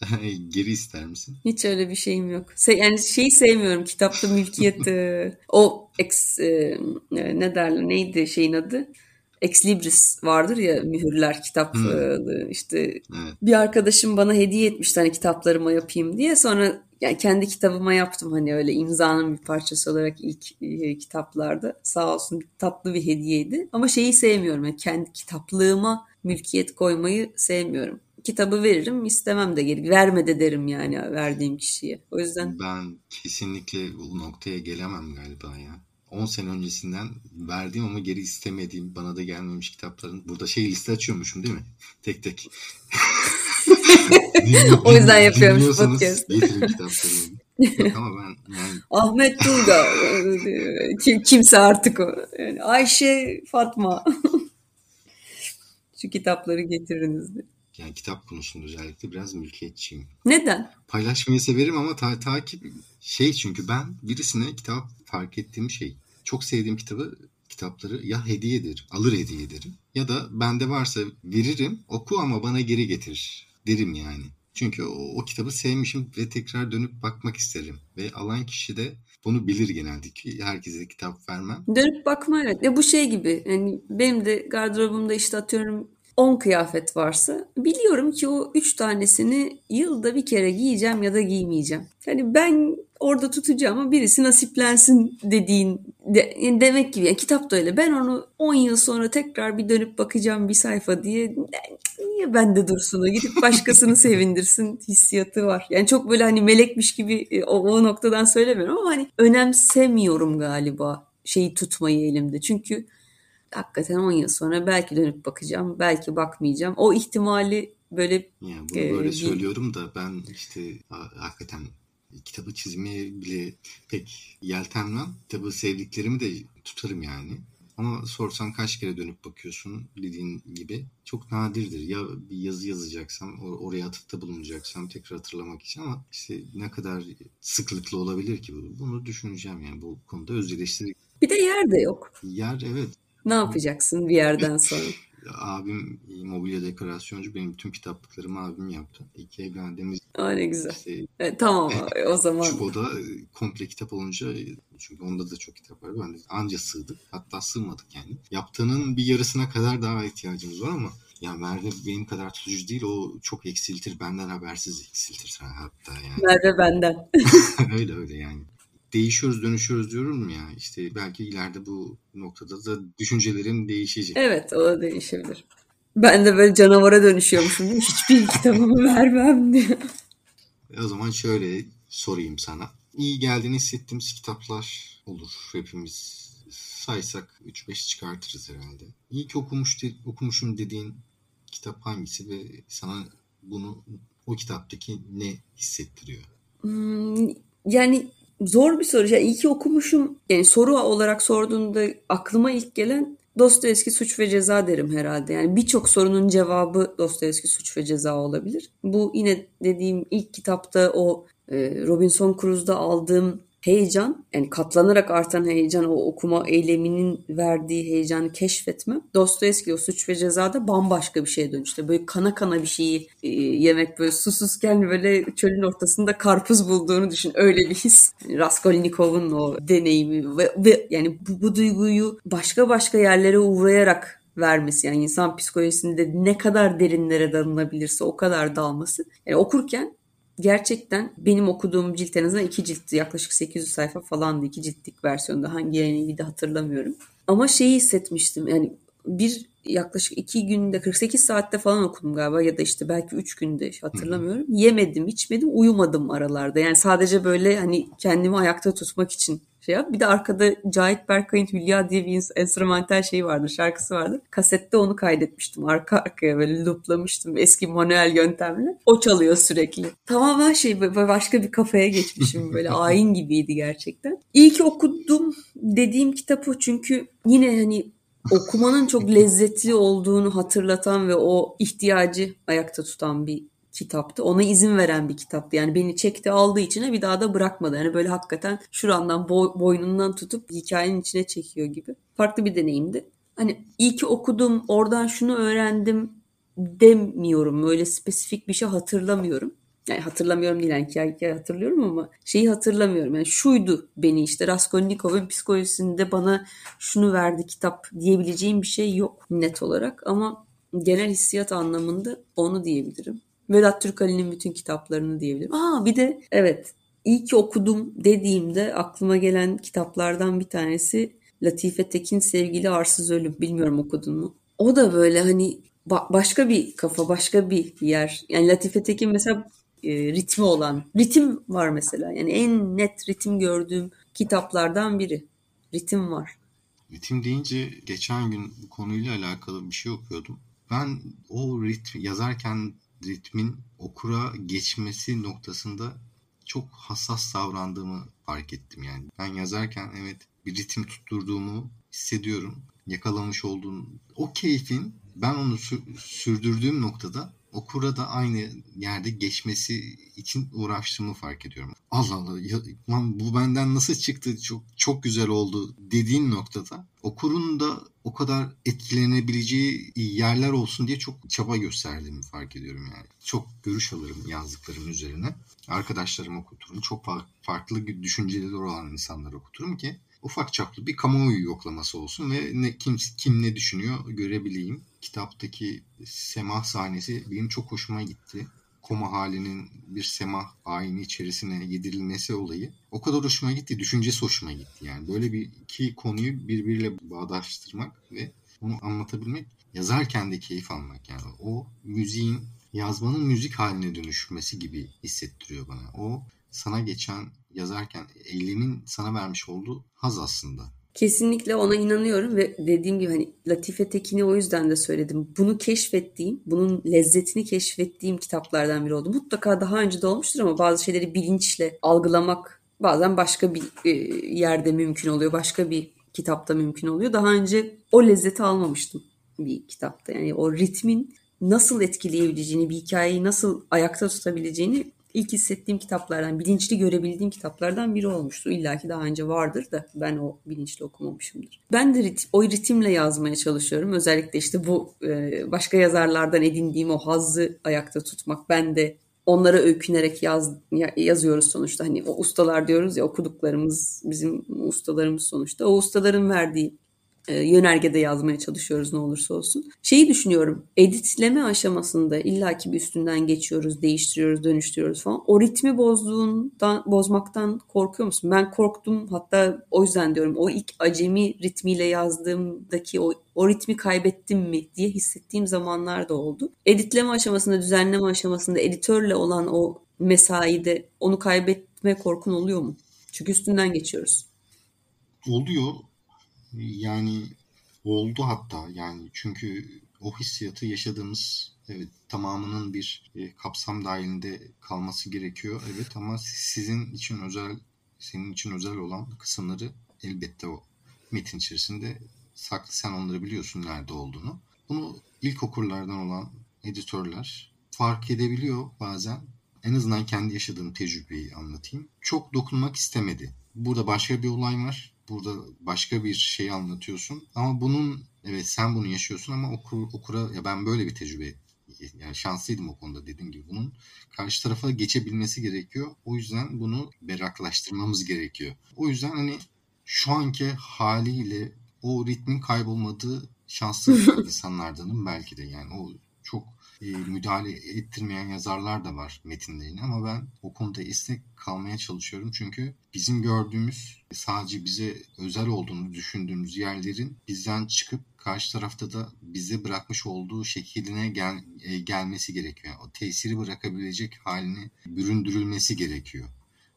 Geri ister misin? Hiç öyle bir şeyim yok. Se yani şeyi sevmiyorum. Kitapta mülkiyet e, o ex e, ne derler neydi şeyin adı? Ex Libris vardır ya mühürler kitap hmm. E, işte evet. bir arkadaşım bana hediye etmişti hani kitaplarıma yapayım diye sonra yani kendi kitabıma yaptım hani öyle imzanın bir parçası olarak ilk e, kitaplarda sağ olsun tatlı bir hediyeydi ama şeyi sevmiyorum yani kendi kitaplığıma mülkiyet koymayı sevmiyorum kitabı veririm istemem de geri verme de derim yani verdiğim kişiye. O yüzden ben kesinlikle bu noktaya gelemem galiba ya. 10 sene öncesinden verdiğim ama geri istemediğim bana da gelmemiş kitapların burada şey liste açıyormuşum değil mi? Tek tek. O yüzden yapıyormuş podcast. Getirin. Yok ama ben yani... Ahmet Turga Kim, kimse artık o. Yani Ayşe Fatma. Şu kitapları getiriniz diye yani kitap konusunda özellikle biraz mülkiyetçiyim. Neden? Paylaşmayı severim ama ta takip şey çünkü ben birisine kitap fark ettiğim şey çok sevdiğim kitabı kitapları ya hediye ederim, alır hediye ederim ya da bende varsa veririm, oku ama bana geri getir derim yani. Çünkü o, o kitabı sevmişim ve tekrar dönüp bakmak isterim. Ve alan kişi de bunu bilir genelde ki herkese kitap vermem. Dönüp bakma evet. Ya bu şey gibi yani benim de gardırobumda işte atıyorum 10 kıyafet varsa biliyorum ki o 3 tanesini yılda bir kere giyeceğim ya da giymeyeceğim. Yani ben orada tutacağım ama birisi nasiplensin dediğin de, demek gibi. Yani kitap da öyle. Ben onu 10 yıl sonra tekrar bir dönüp bakacağım bir sayfa diye niye bende dursun o gidip başkasını sevindirsin hissiyatı var. Yani çok böyle hani melekmiş gibi e, o, o noktadan söylemiyorum ama hani önemsemiyorum galiba şeyi tutmayı elimde. Çünkü hakikaten 10 yıl sonra belki dönüp bakacağım, belki bakmayacağım. O ihtimali böyle yani bunu e, böyle söylüyorum da ben işte hakikaten kitabı çizmeye bile pek yeltenmem. Kitabı sevdiklerimi de tutarım yani. Ama sorsan kaç kere dönüp bakıyorsun dediğin gibi çok nadirdir. Ya bir yazı yazacaksam oraya atıfta bulunacaksam tekrar hatırlamak için ama işte ne kadar sıklıkla olabilir ki bunu düşüneceğim yani bu konuda öz eleştiri. Bir de yer de yok. Yer evet ne yapacaksın bir yerden sonra? abim mobilya dekorasyoncu. Benim bütün kitaplıklarımı abim yaptı. İki evlendiğimiz... Aa ne güzel. Işte, evet, tamam o zaman. Çünkü o da komple kitap olunca çünkü onda da çok kitap var. Ben de anca sığdık. Hatta sığmadık yani. Yaptığının bir yarısına kadar daha ihtiyacımız var ama ya Merve benim kadar tutucu değil. O çok eksiltir. Benden habersiz eksiltir hatta yani. Merve benden. öyle öyle yani değişiyoruz dönüşüyoruz diyorum ya işte belki ileride bu noktada da düşüncelerim değişecek. Evet o da değişebilir. Ben de böyle canavara dönüşüyormuşum? Hiçbir kitabımı vermem diye. E, o zaman şöyle sorayım sana. İyi geldiğini hissettiğimiz kitaplar olur hepimiz. Saysak 3-5 çıkartırız herhalde. İyi ki okumuş de, okumuşum dediğin kitap hangisi ve sana bunu o kitaptaki ne hissettiriyor? Hmm, yani zor bir soru. Yani iyi ki okumuşum. Yani soru olarak sorduğunda aklıma ilk gelen Dostoyevski Suç ve Ceza derim herhalde. Yani birçok sorunun cevabı Dostoyevski Suç ve Ceza olabilir. Bu yine dediğim ilk kitapta o e, Robinson Crusoe'da aldığım heyecan yani katlanarak artan heyecan o okuma eyleminin verdiği heyecanı keşfetme Dostoyevski o suç ve cezada bambaşka bir şeye dönüştü. Böyle kana kana bir şeyi e, yemek böyle susuzken böyle çölün ortasında karpuz bulduğunu düşün. Öyle bir his. Raskolnikov'un o deneyimi ve, ve yani bu, bu duyguyu başka başka yerlere uğrayarak vermesi yani insan psikolojisinde ne kadar derinlere dalınabilirse o kadar dalması. Yani okurken gerçekten benim okuduğum cilt en azından iki ciltti yaklaşık 800 sayfa falandı iki ciltlik versiyonda hangi yayını de hatırlamıyorum. Ama şeyi hissetmiştim yani bir yaklaşık iki günde 48 saatte falan okudum galiba ya da işte belki üç günde hatırlamıyorum. Yemedim, içmedim, uyumadım aralarda. Yani sadece böyle hani kendimi ayakta tutmak için şey yap. Bir de arkada Cahit Berkay'ın Hülya diye bir enstrümantal şeyi vardı, şarkısı vardı. Kasette onu kaydetmiştim. Arka arkaya böyle looplamıştım eski manuel yöntemle. O çalıyor sürekli. Tamamen şey başka bir kafaya geçmişim. Böyle ayin gibiydi gerçekten. İyi ki okudum dediğim kitap o çünkü yine hani okumanın çok lezzetli olduğunu hatırlatan ve o ihtiyacı ayakta tutan bir kitaptı. Ona izin veren bir kitaptı. Yani beni çekti aldı içine bir daha da bırakmadı. Yani böyle hakikaten şurandan boy, boynundan tutup hikayenin içine çekiyor gibi. Farklı bir deneyimdi. Hani iyi ki okudum oradan şunu öğrendim demiyorum. Öyle spesifik bir şey hatırlamıyorum. yani hatırlamıyorum değil yani hikaye, hikaye hatırlıyorum ama şeyi hatırlamıyorum. Yani şuydu beni işte Raskolnikov'un psikolojisinde bana şunu verdi kitap diyebileceğim bir şey yok net olarak ama genel hissiyat anlamında onu diyebilirim. Vedat Türkali'nin bütün kitaplarını diyebilirim. Aa bir de evet iyi ki okudum dediğimde aklıma gelen kitaplardan bir tanesi Latife Tekin Sevgili Arsız Ölüm. Bilmiyorum okudun mu? O da böyle hani ba- başka bir kafa, başka bir yer. Yani Latife Tekin mesela e, ritmi olan, ritim var mesela. Yani en net ritim gördüğüm kitaplardan biri. Ritim var. Ritim deyince geçen gün bu konuyla alakalı bir şey okuyordum. Ben o ritm yazarken ritmin okura geçmesi noktasında çok hassas davrandığımı fark ettim yani. Ben yazarken evet bir ritim tutturduğumu hissediyorum. Yakalamış olduğum o keyfin ben onu sürdürdüğüm noktada okura da aynı yerde geçmesi için uğraştığımı fark ediyorum. Allah Allah ya, lan bu benden nasıl çıktı çok çok güzel oldu dediğin noktada okurun da o kadar etkilenebileceği yerler olsun diye çok çaba gösterdiğimi fark ediyorum yani. Çok görüş alırım yazdıklarım üzerine. Arkadaşlarım okuturum. Çok farklı düşünceleri olan insanları okuturum ki ufak çaplı bir kamuoyu yoklaması olsun ve ne, kim, kim ne düşünüyor görebileyim. Kitaptaki semah sahnesi benim çok hoşuma gitti. Koma halinin bir semah ayini içerisine yedirilmesi olayı o kadar hoşuma gitti. Düşüncesi hoşuma gitti. Yani böyle bir iki konuyu birbiriyle bağdaştırmak ve onu anlatabilmek yazarken de keyif almak yani o müziğin yazmanın müzik haline dönüşmesi gibi hissettiriyor bana. O sana geçen yazarken eylemin sana vermiş olduğu haz aslında. Kesinlikle ona inanıyorum ve dediğim gibi hani Latife Tekin'i o yüzden de söyledim. Bunu keşfettiğim, bunun lezzetini keşfettiğim kitaplardan biri oldu. Mutlaka daha önce de olmuştur ama bazı şeyleri bilinçle algılamak bazen başka bir e, yerde mümkün oluyor. Başka bir kitapta mümkün oluyor. Daha önce o lezzeti almamıştım bir kitapta. Yani o ritmin nasıl etkileyebileceğini, bir hikayeyi nasıl ayakta tutabileceğini ilk hissettiğim kitaplardan, bilinçli görebildiğim kitaplardan biri olmuştu. İlla ki daha önce vardır da ben o bilinçli okumamışımdır. Ben de ritim, o ritimle yazmaya çalışıyorum. Özellikle işte bu e, başka yazarlardan edindiğim o hazzı ayakta tutmak. Ben de onlara öykünerek yaz, yazıyoruz sonuçta. Hani o ustalar diyoruz ya okuduklarımız bizim ustalarımız sonuçta. O ustaların verdiği e, yönergede yazmaya çalışıyoruz ne olursa olsun. Şeyi düşünüyorum. Editleme aşamasında illaki bir üstünden geçiyoruz, değiştiriyoruz, dönüştürüyoruz falan. O ritmi bozduğundan, bozmaktan korkuyor musun? Ben korktum. Hatta o yüzden diyorum o ilk acemi ritmiyle yazdığımdaki o, o ritmi kaybettim mi diye hissettiğim zamanlar da oldu. Editleme aşamasında, düzenleme aşamasında editörle olan o mesaide onu kaybetme korkun oluyor mu? Çünkü üstünden geçiyoruz. Oluyor yani oldu hatta yani çünkü o hissiyatı yaşadığımız evet tamamının bir e, kapsam dahilinde kalması gerekiyor. Evet ama sizin için özel senin için özel olan kısımları elbette o metin içerisinde saklı sen onları biliyorsun nerede olduğunu. Bunu ilk okurlardan olan editörler fark edebiliyor bazen. En azından kendi yaşadığım tecrübeyi anlatayım. Çok dokunmak istemedi. Burada başka bir olay var burada başka bir şey anlatıyorsun. Ama bunun evet sen bunu yaşıyorsun ama okur, okura ya ben böyle bir tecrübe yani şanslıydım o konuda dediğim gibi. Bunun karşı tarafa geçebilmesi gerekiyor. O yüzden bunu berraklaştırmamız gerekiyor. O yüzden hani şu anki haliyle o ritmin kaybolmadığı şanslı insanlardanım belki de yani o e, müdahale ettirmeyen yazarlar da var metinlerine ama ben o konuda esnek kalmaya çalışıyorum. Çünkü bizim gördüğümüz sadece bize özel olduğunu düşündüğümüz yerlerin bizden çıkıp karşı tarafta da bize bırakmış olduğu şekline gel, e, gelmesi gerekiyor. O tesiri bırakabilecek haline büründürülmesi gerekiyor.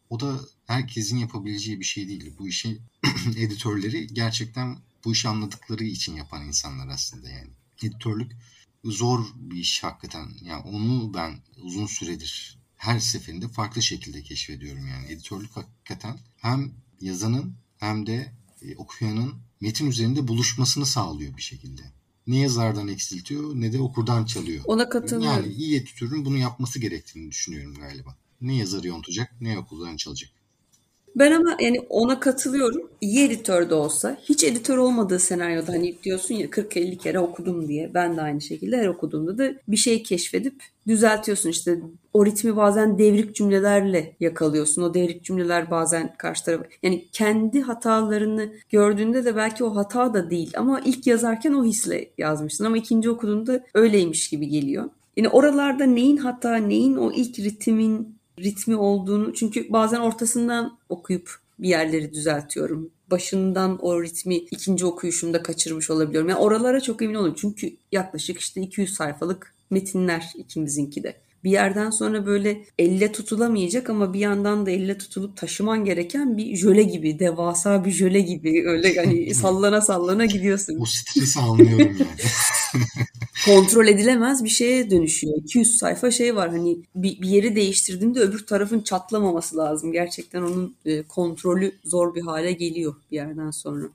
O da herkesin yapabileceği bir şey değil. Bu işi editörleri gerçekten bu işi anladıkları için yapan insanlar aslında yani. Editörlük zor bir iş hakikaten. Yani onu ben uzun süredir her seferinde farklı şekilde keşfediyorum yani. Editörlük hakikaten hem yazanın hem de e, okuyanın metin üzerinde buluşmasını sağlıyor bir şekilde. Ne yazardan eksiltiyor ne de okurdan çalıyor. Ona katılıyorum. Yani iyi editörün bunu yapması gerektiğini düşünüyorum galiba. Ne yazarı yontacak ne okuldan çalacak. Ben ama yani ona katılıyorum. İyi editör de olsa hiç editör olmadığı senaryoda hani diyorsun ya 40-50 kere okudum diye. Ben de aynı şekilde her okuduğumda da bir şey keşfedip düzeltiyorsun işte o ritmi bazen devrik cümlelerle yakalıyorsun. O devrik cümleler bazen karşı tarafa yani kendi hatalarını gördüğünde de belki o hata da değil ama ilk yazarken o hisle yazmışsın ama ikinci okuduğunda öyleymiş gibi geliyor. Yani oralarda neyin hata, neyin o ilk ritmin ritmi olduğunu çünkü bazen ortasından okuyup bir yerleri düzeltiyorum. Başından o ritmi ikinci okuyuşumda kaçırmış olabiliyorum. Yani oralara çok emin olun. Çünkü yaklaşık işte 200 sayfalık metinler ikimizinki de. Bir yerden sonra böyle elle tutulamayacak ama bir yandan da elle tutulup taşıman gereken bir jöle gibi, devasa bir jöle gibi öyle hani sallana sallana gidiyorsun. O stresi anlıyorum yani. kontrol edilemez bir şeye dönüşüyor. 200 sayfa şey var hani bir, bir yeri değiştirdiğinde öbür tarafın çatlamaması lazım. Gerçekten onun e, kontrolü zor bir hale geliyor bir yerden sonra.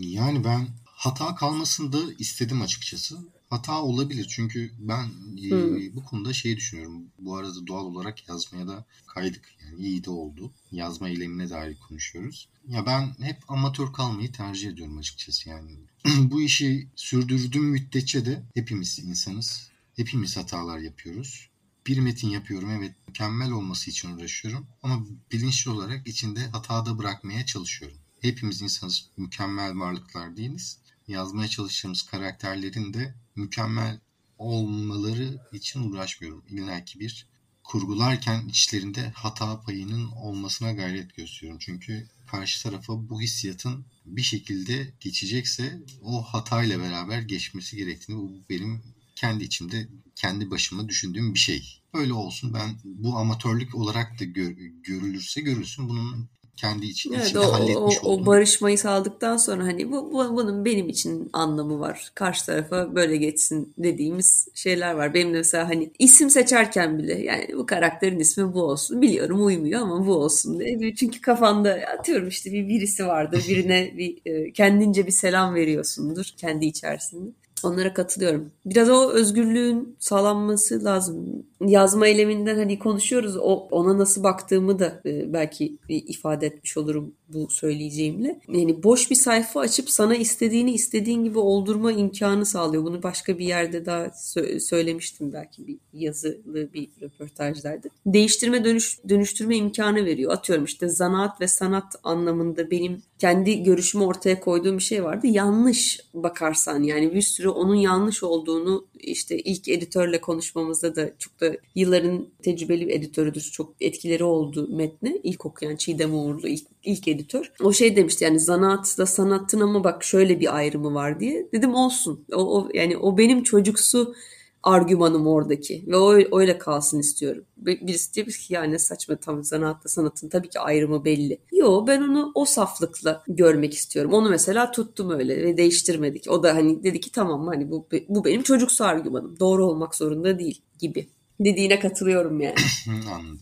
Yani ben hata kalmasını da istedim açıkçası. Hata olabilir çünkü ben hmm. bu konuda şey düşünüyorum. Bu arada doğal olarak yazmaya da kaydık. Yani iyi de oldu. Yazma eylemine dair konuşuyoruz. Ya ben hep amatör kalmayı tercih ediyorum açıkçası yani. bu işi sürdürdüğüm müddetçe de hepimiz insanız. Hepimiz hatalar yapıyoruz. Bir metin yapıyorum evet mükemmel olması için uğraşıyorum ama bilinçli olarak içinde hatada bırakmaya çalışıyorum. Hepimiz insanız, mükemmel varlıklar değiliz. Yazmaya çalıştığımız karakterlerin de mükemmel olmaları için uğraşmıyorum. İlla bir kurgularken içlerinde hata payının olmasına gayret gösteriyorum. Çünkü karşı tarafa bu hissiyatın bir şekilde geçecekse o hatayla beraber geçmesi gerektiğini bu benim kendi içimde kendi başıma düşündüğüm bir şey. Öyle olsun ben bu amatörlük olarak da gör, görülürse görülsün bunun kendi için, evet, içinde o, halletmiş o, o barışmayı sağladıktan sonra hani bu, bu bunun benim için anlamı var. Karşı tarafa böyle geçsin dediğimiz şeyler var. Benim de mesela hani isim seçerken bile yani bu karakterin ismi bu olsun. Biliyorum uymuyor ama bu olsun diye. Çünkü kafanda atıyorum işte bir birisi vardır. Birine bir e, kendince bir selam veriyorsundur kendi içerisinde. Onlara katılıyorum. Biraz o özgürlüğün sağlanması lazım. Yazma eyleminden hani konuşuyoruz. O ona nasıl baktığımı da e, belki ifade etmiş olurum bu söyleyeceğimle. Yani boş bir sayfa açıp sana istediğini istediğin gibi oldurma imkanı sağlıyor. Bunu başka bir yerde daha sö- söylemiştim belki bir yazılı bir röportajlarda. Değiştirme dönüş dönüştürme imkanı veriyor. Atıyorum işte zanaat ve sanat anlamında benim kendi görüşümü ortaya koyduğum bir şey vardı. Yanlış bakarsan yani bir sürü onun yanlış olduğunu işte ilk editörle konuşmamızda da çok da yılların tecrübeli bir editörüdür. Çok etkileri oldu metne. İlk okuyan Çiğdem Uğurlu ilk, ilk editör. O şey demişti yani zanaatla sanatın ama bak şöyle bir ayrımı var diye. Dedim olsun. O, o yani o benim çocuksu argümanım oradaki ve o öyle kalsın istiyorum. Birisi diyor ki yani saçma tam sanatla sanatın tabii ki ayrımı belli. Yo ben onu o saflıkla görmek istiyorum. Onu mesela tuttum öyle ve değiştirmedik. O da hani dedi ki tamam hani bu bu benim çocuksu argümanım. Doğru olmak zorunda değil gibi. Dediğine katılıyorum yani. Anladım.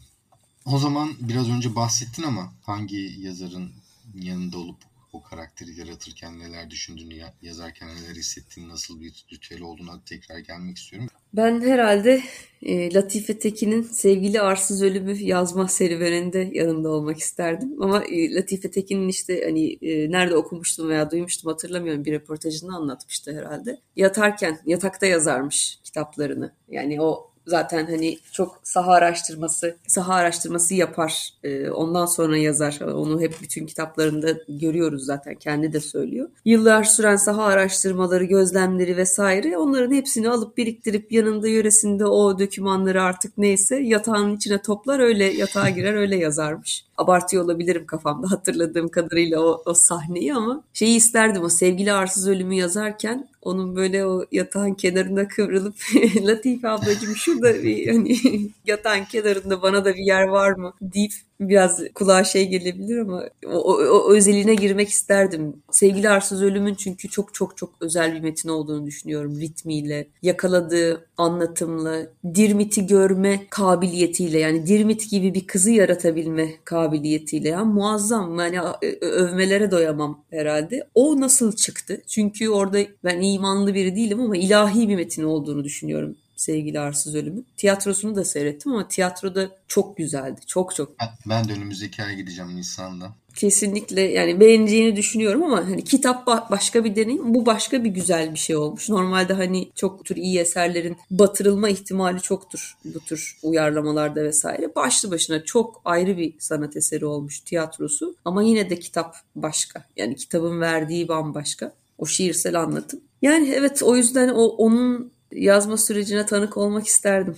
O zaman biraz önce bahsettin ama hangi yazarın yanında olup o karakteri yaratırken neler düşündüğünü, yazarken neler hissettiğini, nasıl bir ritüel olduğuna tekrar gelmek istiyorum. Ben herhalde e, Latife Tekin'in Sevgili Arsız Ölümü yazma serüveninde yanında olmak isterdim. Ama e, Latife Tekin'in işte hani e, nerede okumuştum veya duymuştum hatırlamıyorum bir röportajında anlatmıştı herhalde. Yatarken yatakta yazarmış kitaplarını. Yani o zaten hani çok saha araştırması, saha araştırması yapar. E, ondan sonra yazar. Onu hep bütün kitaplarında görüyoruz zaten. Kendi de söylüyor. Yıllar süren saha araştırmaları, gözlemleri vesaire onların hepsini alıp biriktirip yanında yöresinde o dokümanları artık neyse yatağın içine toplar öyle yatağa girer öyle yazarmış. Abartıyor olabilirim kafamda hatırladığım kadarıyla o, o sahneyi ama şeyi isterdim o sevgili arsız ölümü yazarken onun böyle o yatağın kenarında kıvrılıp Latife ablacığım şurada bir hani yatağın kenarında bana da bir yer var mı deyip biraz kulağa şey gelebilir ama o, o, o özeline girmek isterdim. Sevgili Arsız Ölüm'ün çünkü çok çok çok özel bir metin olduğunu düşünüyorum ritmiyle, yakaladığı anlatımla, Dirmit'i görme kabiliyetiyle yani Dirmit gibi bir kızı yaratabilme kabiliyetiyle ya muazzam yani övmelere doyamam herhalde. O nasıl çıktı? Çünkü orada ben imanlı biri değilim ama ilahi bir metin olduğunu düşünüyorum sevgili Arsız Ölüm'ün. Tiyatrosunu da seyrettim ama tiyatroda çok güzeldi. Çok çok. Ben, de önümüzdeki ay gideceğim Nisan'da. Kesinlikle yani beğeneceğini düşünüyorum ama hani kitap başka bir deneyim. Bu başka bir güzel bir şey olmuş. Normalde hani çok tür iyi eserlerin batırılma ihtimali çoktur bu tür uyarlamalarda vesaire. Başlı başına çok ayrı bir sanat eseri olmuş tiyatrosu. Ama yine de kitap başka. Yani kitabın verdiği bambaşka. O şiirsel anlatım. Yani evet o yüzden o onun yazma sürecine tanık olmak isterdim.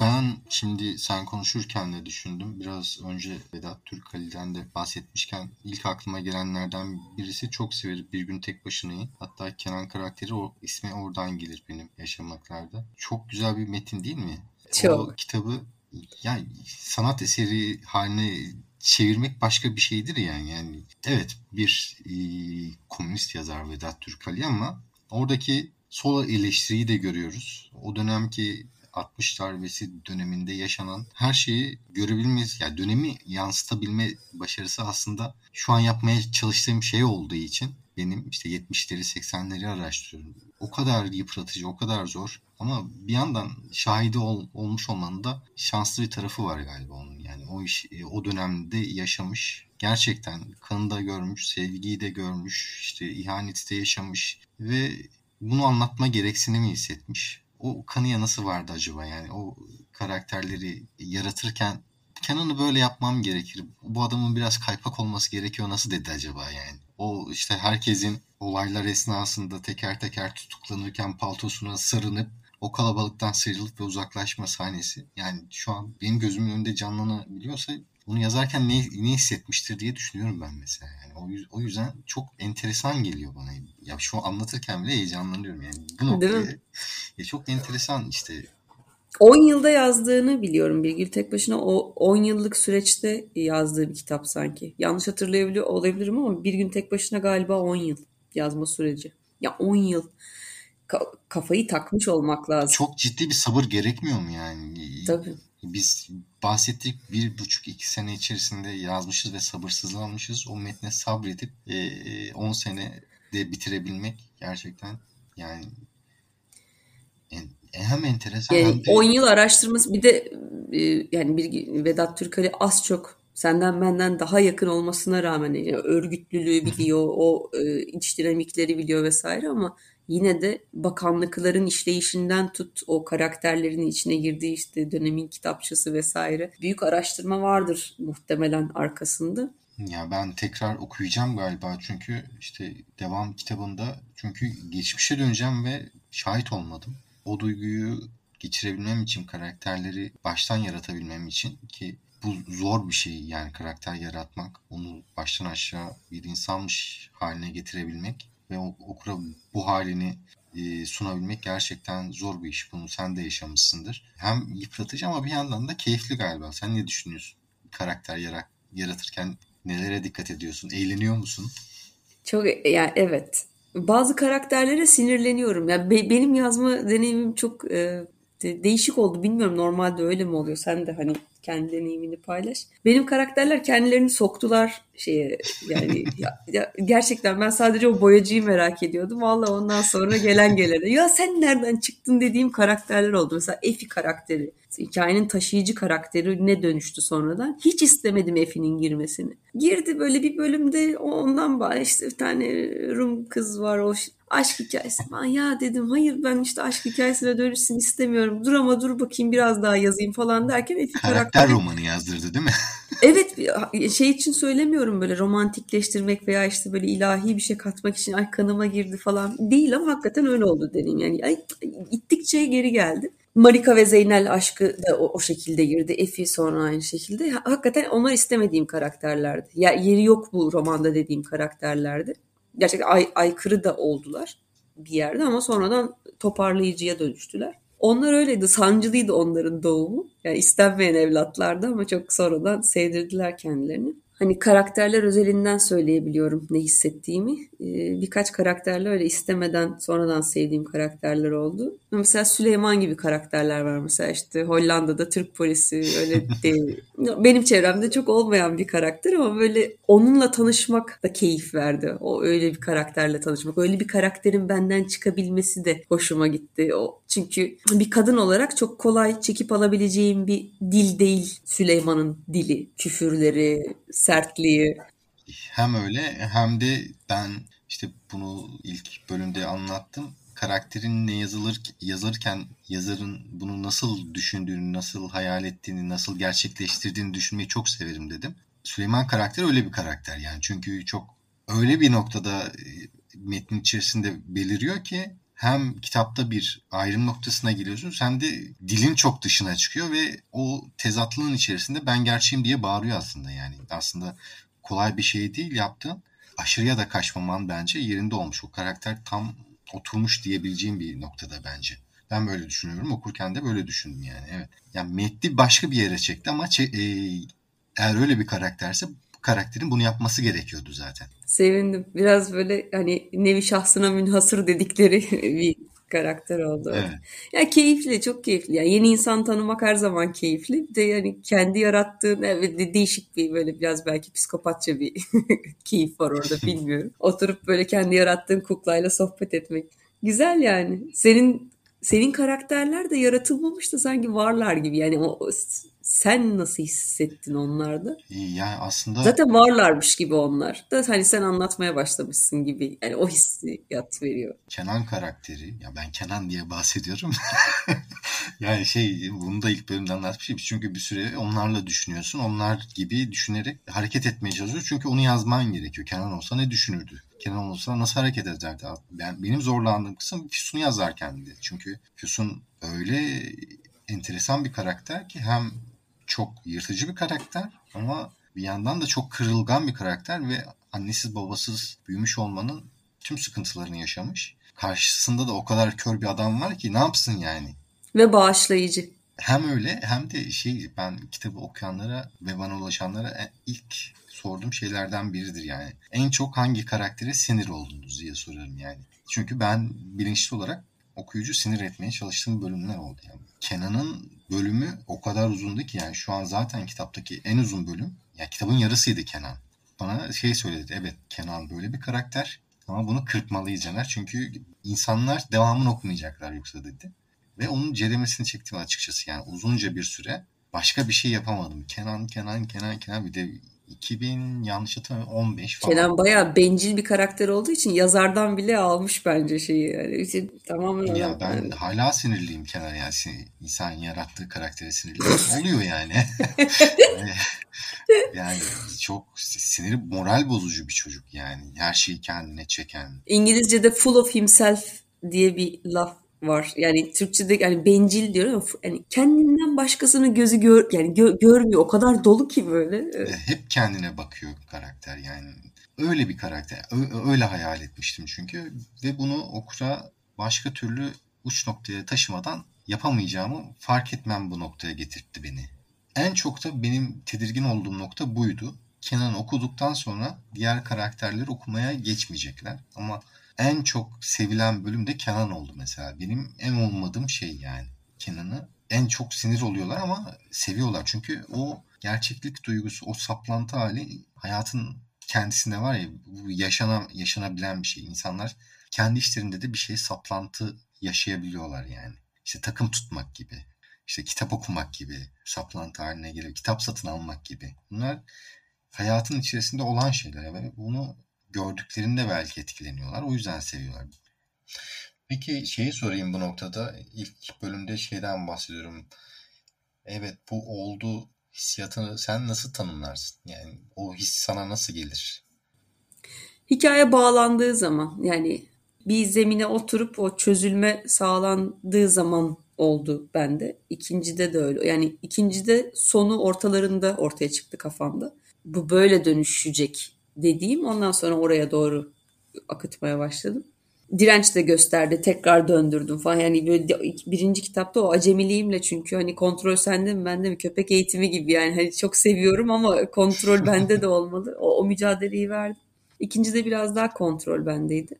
Ben şimdi sen konuşurken de düşündüm. Biraz önce Vedat Türkali'den de bahsetmişken ilk aklıma gelenlerden birisi çok severim Bir Gün Tek Başına'yı. Hatta Kenan karakteri o ismi oradan gelir benim yaşamaklarda. Çok güzel bir metin değil mi? Çok. O kitabı yani sanat eseri haline çevirmek başka bir şeydir yani. Yani evet bir e, komünist yazar Vedat Türkali ama oradaki sol eleştiriyi de görüyoruz. O dönemki 60 darbesi döneminde yaşanan her şeyi görebilmemiz, yani dönemi yansıtabilme başarısı aslında şu an yapmaya çalıştığım şey olduğu için benim işte 70'leri 80'leri araştırıyorum. O kadar yıpratıcı, o kadar zor. Ama bir yandan şahidi ol, olmuş olmanın da şanslı bir tarafı var galiba onun. Yani o iş o dönemde yaşamış, gerçekten kanı da görmüş, sevgiyi de görmüş, işte ihaneti de yaşamış ve bunu anlatma gereksinimi hissetmiş. O kanıya nasıl vardı acaba yani o karakterleri yaratırken Kenan'ı böyle yapmam gerekir. Bu adamın biraz kaypak olması gerekiyor nasıl dedi acaba yani. O işte herkesin olaylar esnasında teker teker tutuklanırken paltosuna sarınıp o kalabalıktan sıyrılıp ve uzaklaşma sahnesi. Yani şu an benim gözümün önünde canlanabiliyorsa bunu yazarken ne, ne hissetmiştir diye düşünüyorum ben mesela. Yani o, o yüzden çok enteresan geliyor bana. Ya şu anlatırken bile heyecanlanıyorum yani. Bu noktaya ya çok enteresan işte 10 yılda yazdığını biliyorum Bilgil tek başına o 10 yıllık süreçte yazdığı bir kitap sanki. Yanlış hatırlayabiliyor olabilirim ama bir gün tek başına galiba 10 yıl yazma süreci. Ya 10 yıl Ka- kafayı takmış olmak lazım. Çok ciddi bir sabır gerekmiyor mu yani? Tabii. Biz bahsettik bir buçuk iki sene içerisinde yazmışız ve sabırsızlanmışız. O metne sabredip 10 e, sene de bitirebilmek gerçekten yani en, hem enteresan yani hem de... 10 yıl araştırması bir de e, yani bir Vedat Türkali az çok senden benden daha yakın olmasına rağmen yani örgütlülüğü biliyor, o e, iç dinamikleri biliyor vesaire ama yine de bakanlıkların işleyişinden tut o karakterlerin içine girdiği işte dönemin kitapçısı vesaire büyük araştırma vardır muhtemelen arkasında. Ya ben tekrar okuyacağım galiba çünkü işte devam kitabında çünkü geçmişe döneceğim ve şahit olmadım. O duyguyu geçirebilmem için karakterleri baştan yaratabilmem için ki bu zor bir şey yani karakter yaratmak. Onu baştan aşağı bir insanmış haline getirebilmek ve okura bu halini e, sunabilmek gerçekten zor bir iş. Bunu sen de yaşamışsındır. Hem yıpratıcı ama bir yandan da keyifli galiba. Sen ne düşünüyorsun? Karakter yarat, yaratırken nelere dikkat ediyorsun? Eğleniyor musun? Çok yani evet. Bazı karakterlere sinirleniyorum. Yani be, benim yazma deneyimim çok e, değişik oldu. Bilmiyorum normalde öyle mi oluyor? Sen de hani kendi deneyimini paylaş. Benim karakterler kendilerini soktular şeye yani ya, ya, gerçekten ben sadece o boyacıyı merak ediyordum. Valla ondan sonra gelen gelene ya sen nereden çıktın dediğim karakterler oldu. Mesela Efi karakteri hikayenin taşıyıcı karakteri ne dönüştü sonradan. Hiç istemedim Efi'nin girmesini. Girdi böyle bir bölümde ondan bağ işte bir tane Rum kız var o aşk hikayesi. Ben ya dedim hayır ben işte aşk hikayesine dönüşsün istemiyorum. Dur ama dur bakayım biraz daha yazayım falan derken Efi karakter, karakter romanı yazdırdı değil mi? evet şey için söylemiyorum böyle romantikleştirmek veya işte böyle ilahi bir şey katmak için ay kanıma girdi falan değil ama hakikaten öyle oldu deneyim. Yani ay, ittikçe geri geldi. Marika ve Zeynel aşkı da o, o şekilde girdi. Efi sonra aynı şekilde. Hakikaten onlar istemediğim karakterlerdi. Ya yeri yok bu romanda dediğim karakterlerdi. Gerçekten ay, aykırı da oldular bir yerde ama sonradan toparlayıcıya dönüştüler. Onlar öyleydi. Sancılıydı onların doğumu. Yani istenmeyen evlatlardı ama çok sonradan sevdirdiler kendilerini. Hani karakterler özelinden söyleyebiliyorum ne hissettiğimi. Ee, birkaç karakterle öyle istemeden sonradan sevdiğim karakterler oldu. Mesela Süleyman gibi karakterler var mesela işte Hollanda'da Türk polisi öyle değil. Benim çevremde çok olmayan bir karakter ama böyle onunla tanışmak da keyif verdi. O öyle bir karakterle tanışmak. Öyle bir karakterin benden çıkabilmesi de hoşuma gitti. O çünkü bir kadın olarak çok kolay çekip alabileceğim bir dil değil Süleyman'ın dili. Küfürleri, sertliği. Hem öyle hem de ben işte bunu ilk bölümde anlattım. Karakterin ne yazılır yazarken yazarın bunu nasıl düşündüğünü, nasıl hayal ettiğini, nasıl gerçekleştirdiğini düşünmeyi çok severim dedim. Süleyman karakter öyle bir karakter yani. Çünkü çok öyle bir noktada e, metnin içerisinde beliriyor ki hem kitapta bir ayrım noktasına geliyorsun hem de dilin çok dışına çıkıyor ve o tezatlığın içerisinde ben gerçeğim diye bağırıyor aslında yani. Aslında kolay bir şey değil yaptığın. Aşırıya da kaçmaman bence yerinde olmuş. O karakter tam oturmuş diyebileceğim bir noktada bence. Ben böyle düşünüyorum. Okurken de böyle düşündüm yani. Evet. Yani metni başka bir yere çekti ama e, eğer öyle bir karakterse karakterin bunu yapması gerekiyordu zaten. Sevindim. Biraz böyle hani nevi şahsına münhasır dedikleri bir karakter oldu. Evet. Ya keyifli, çok keyifli. Yani yeni insan tanımak her zaman keyifli. Bir de yani kendi yarattığın evet değişik bir böyle biraz belki psikopatça bir keyif var orada bilmiyorum. Oturup böyle kendi yarattığın kuklayla sohbet etmek. Güzel yani. Senin senin karakterler de yaratılmamış da sanki varlar gibi. Yani o sen nasıl hissettin onlarda? Yani aslında... Zaten varlarmış gibi onlar. Da hani sen anlatmaya başlamışsın gibi. Yani o hissiyat veriyor. Kenan karakteri. Ya ben Kenan diye bahsediyorum. yani şey bunu da ilk bölümde anlatmışım. Çünkü bir süre onlarla düşünüyorsun. Onlar gibi düşünerek hareket etmeye çalışıyorsun. Çünkü onu yazman gerekiyor. Kenan olsa ne düşünürdü? Kenan olsa nasıl hareket ederdi? Ben, benim zorlandığım kısım Füsun'u yazarken de. Çünkü Füsun öyle enteresan bir karakter ki hem çok yırtıcı bir karakter ama bir yandan da çok kırılgan bir karakter ve annesiz babasız büyümüş olmanın tüm sıkıntılarını yaşamış. Karşısında da o kadar kör bir adam var ki ne yapsın yani? Ve bağışlayıcı. Hem öyle hem de şey ben kitabı okuyanlara ve bana ulaşanlara ilk sorduğum şeylerden biridir yani. En çok hangi karaktere sinir oldunuz diye sorarım yani. Çünkü ben bilinçli olarak okuyucu sinir etmeye çalıştığım bölümler oldu. Yani Kenan'ın bölümü o kadar uzundu ki yani şu an zaten kitaptaki en uzun bölüm. Ya kitabın yarısıydı Kenan. Bana şey söyledi. Evet Kenan böyle bir karakter ama bunu kırpmalıyız Caner. Çünkü insanlar devamını okumayacaklar yoksa dedi. Ve onun ceremesini çektim açıkçası. Yani uzunca bir süre başka bir şey yapamadım. Kenan, Kenan, Kenan, Kenan bir de 2000 yanlış hatırlamıyorum 15 falan. Kenan bayağı bencil bir karakter olduğu için yazardan bile almış bence şeyi. Yani işte, tamamen ya ben yani. hala sinirliyim Kenan yani insan yarattığı karaktere sinirli oluyor yani. yani çok siniri moral bozucu bir çocuk yani. Her şeyi kendine çeken. İngilizce'de full of himself diye bir laf var. Yani Türkçe'de yani bencil diyor ama yani kendinden başkasını gözü gör yani gö- görmüyor. O kadar dolu ki böyle. Hep kendine bakıyor karakter yani. Öyle bir karakter. Öyle hayal etmiştim çünkü ve bunu okura başka türlü uç noktaya taşımadan yapamayacağımı fark etmem bu noktaya getirtti beni. En çok da benim tedirgin olduğum nokta buydu. Kenan okuduktan sonra diğer karakterleri okumaya geçmeyecekler. Ama en çok sevilen bölüm de Kenan oldu mesela. Benim en olmadığım şey yani. Kenan'ı en çok sinir oluyorlar ama seviyorlar. Çünkü o gerçeklik duygusu, o saplantı hali hayatın kendisinde var ya bu yaşana, yaşanabilen bir şey. İnsanlar kendi işlerinde de bir şey saplantı yaşayabiliyorlar yani. İşte takım tutmak gibi, işte kitap okumak gibi, saplantı haline gelip kitap satın almak gibi. Bunlar hayatın içerisinde olan şeyler ve bunu gördüklerinde belki etkileniyorlar. O yüzden seviyorlar. Peki şeyi sorayım bu noktada. İlk bölümde şeyden bahsediyorum. Evet bu oldu hissiyatını sen nasıl tanımlarsın? Yani o his sana nasıl gelir? Hikaye bağlandığı zaman yani bir zemine oturup o çözülme sağlandığı zaman oldu bende. İkincide de öyle. Yani ikincide sonu ortalarında ortaya çıktı kafamda. Bu böyle dönüşecek dediğim ondan sonra oraya doğru akıtmaya başladım. direnç de gösterdi. Tekrar döndürdüm falan. Yani böyle birinci kitapta o acemiliğimle çünkü hani kontrol sende mi bende mi köpek eğitimi gibi yani hani çok seviyorum ama kontrol bende de olmalı. O, o mücadeleyi verdim. İkincide biraz daha kontrol bendeydi.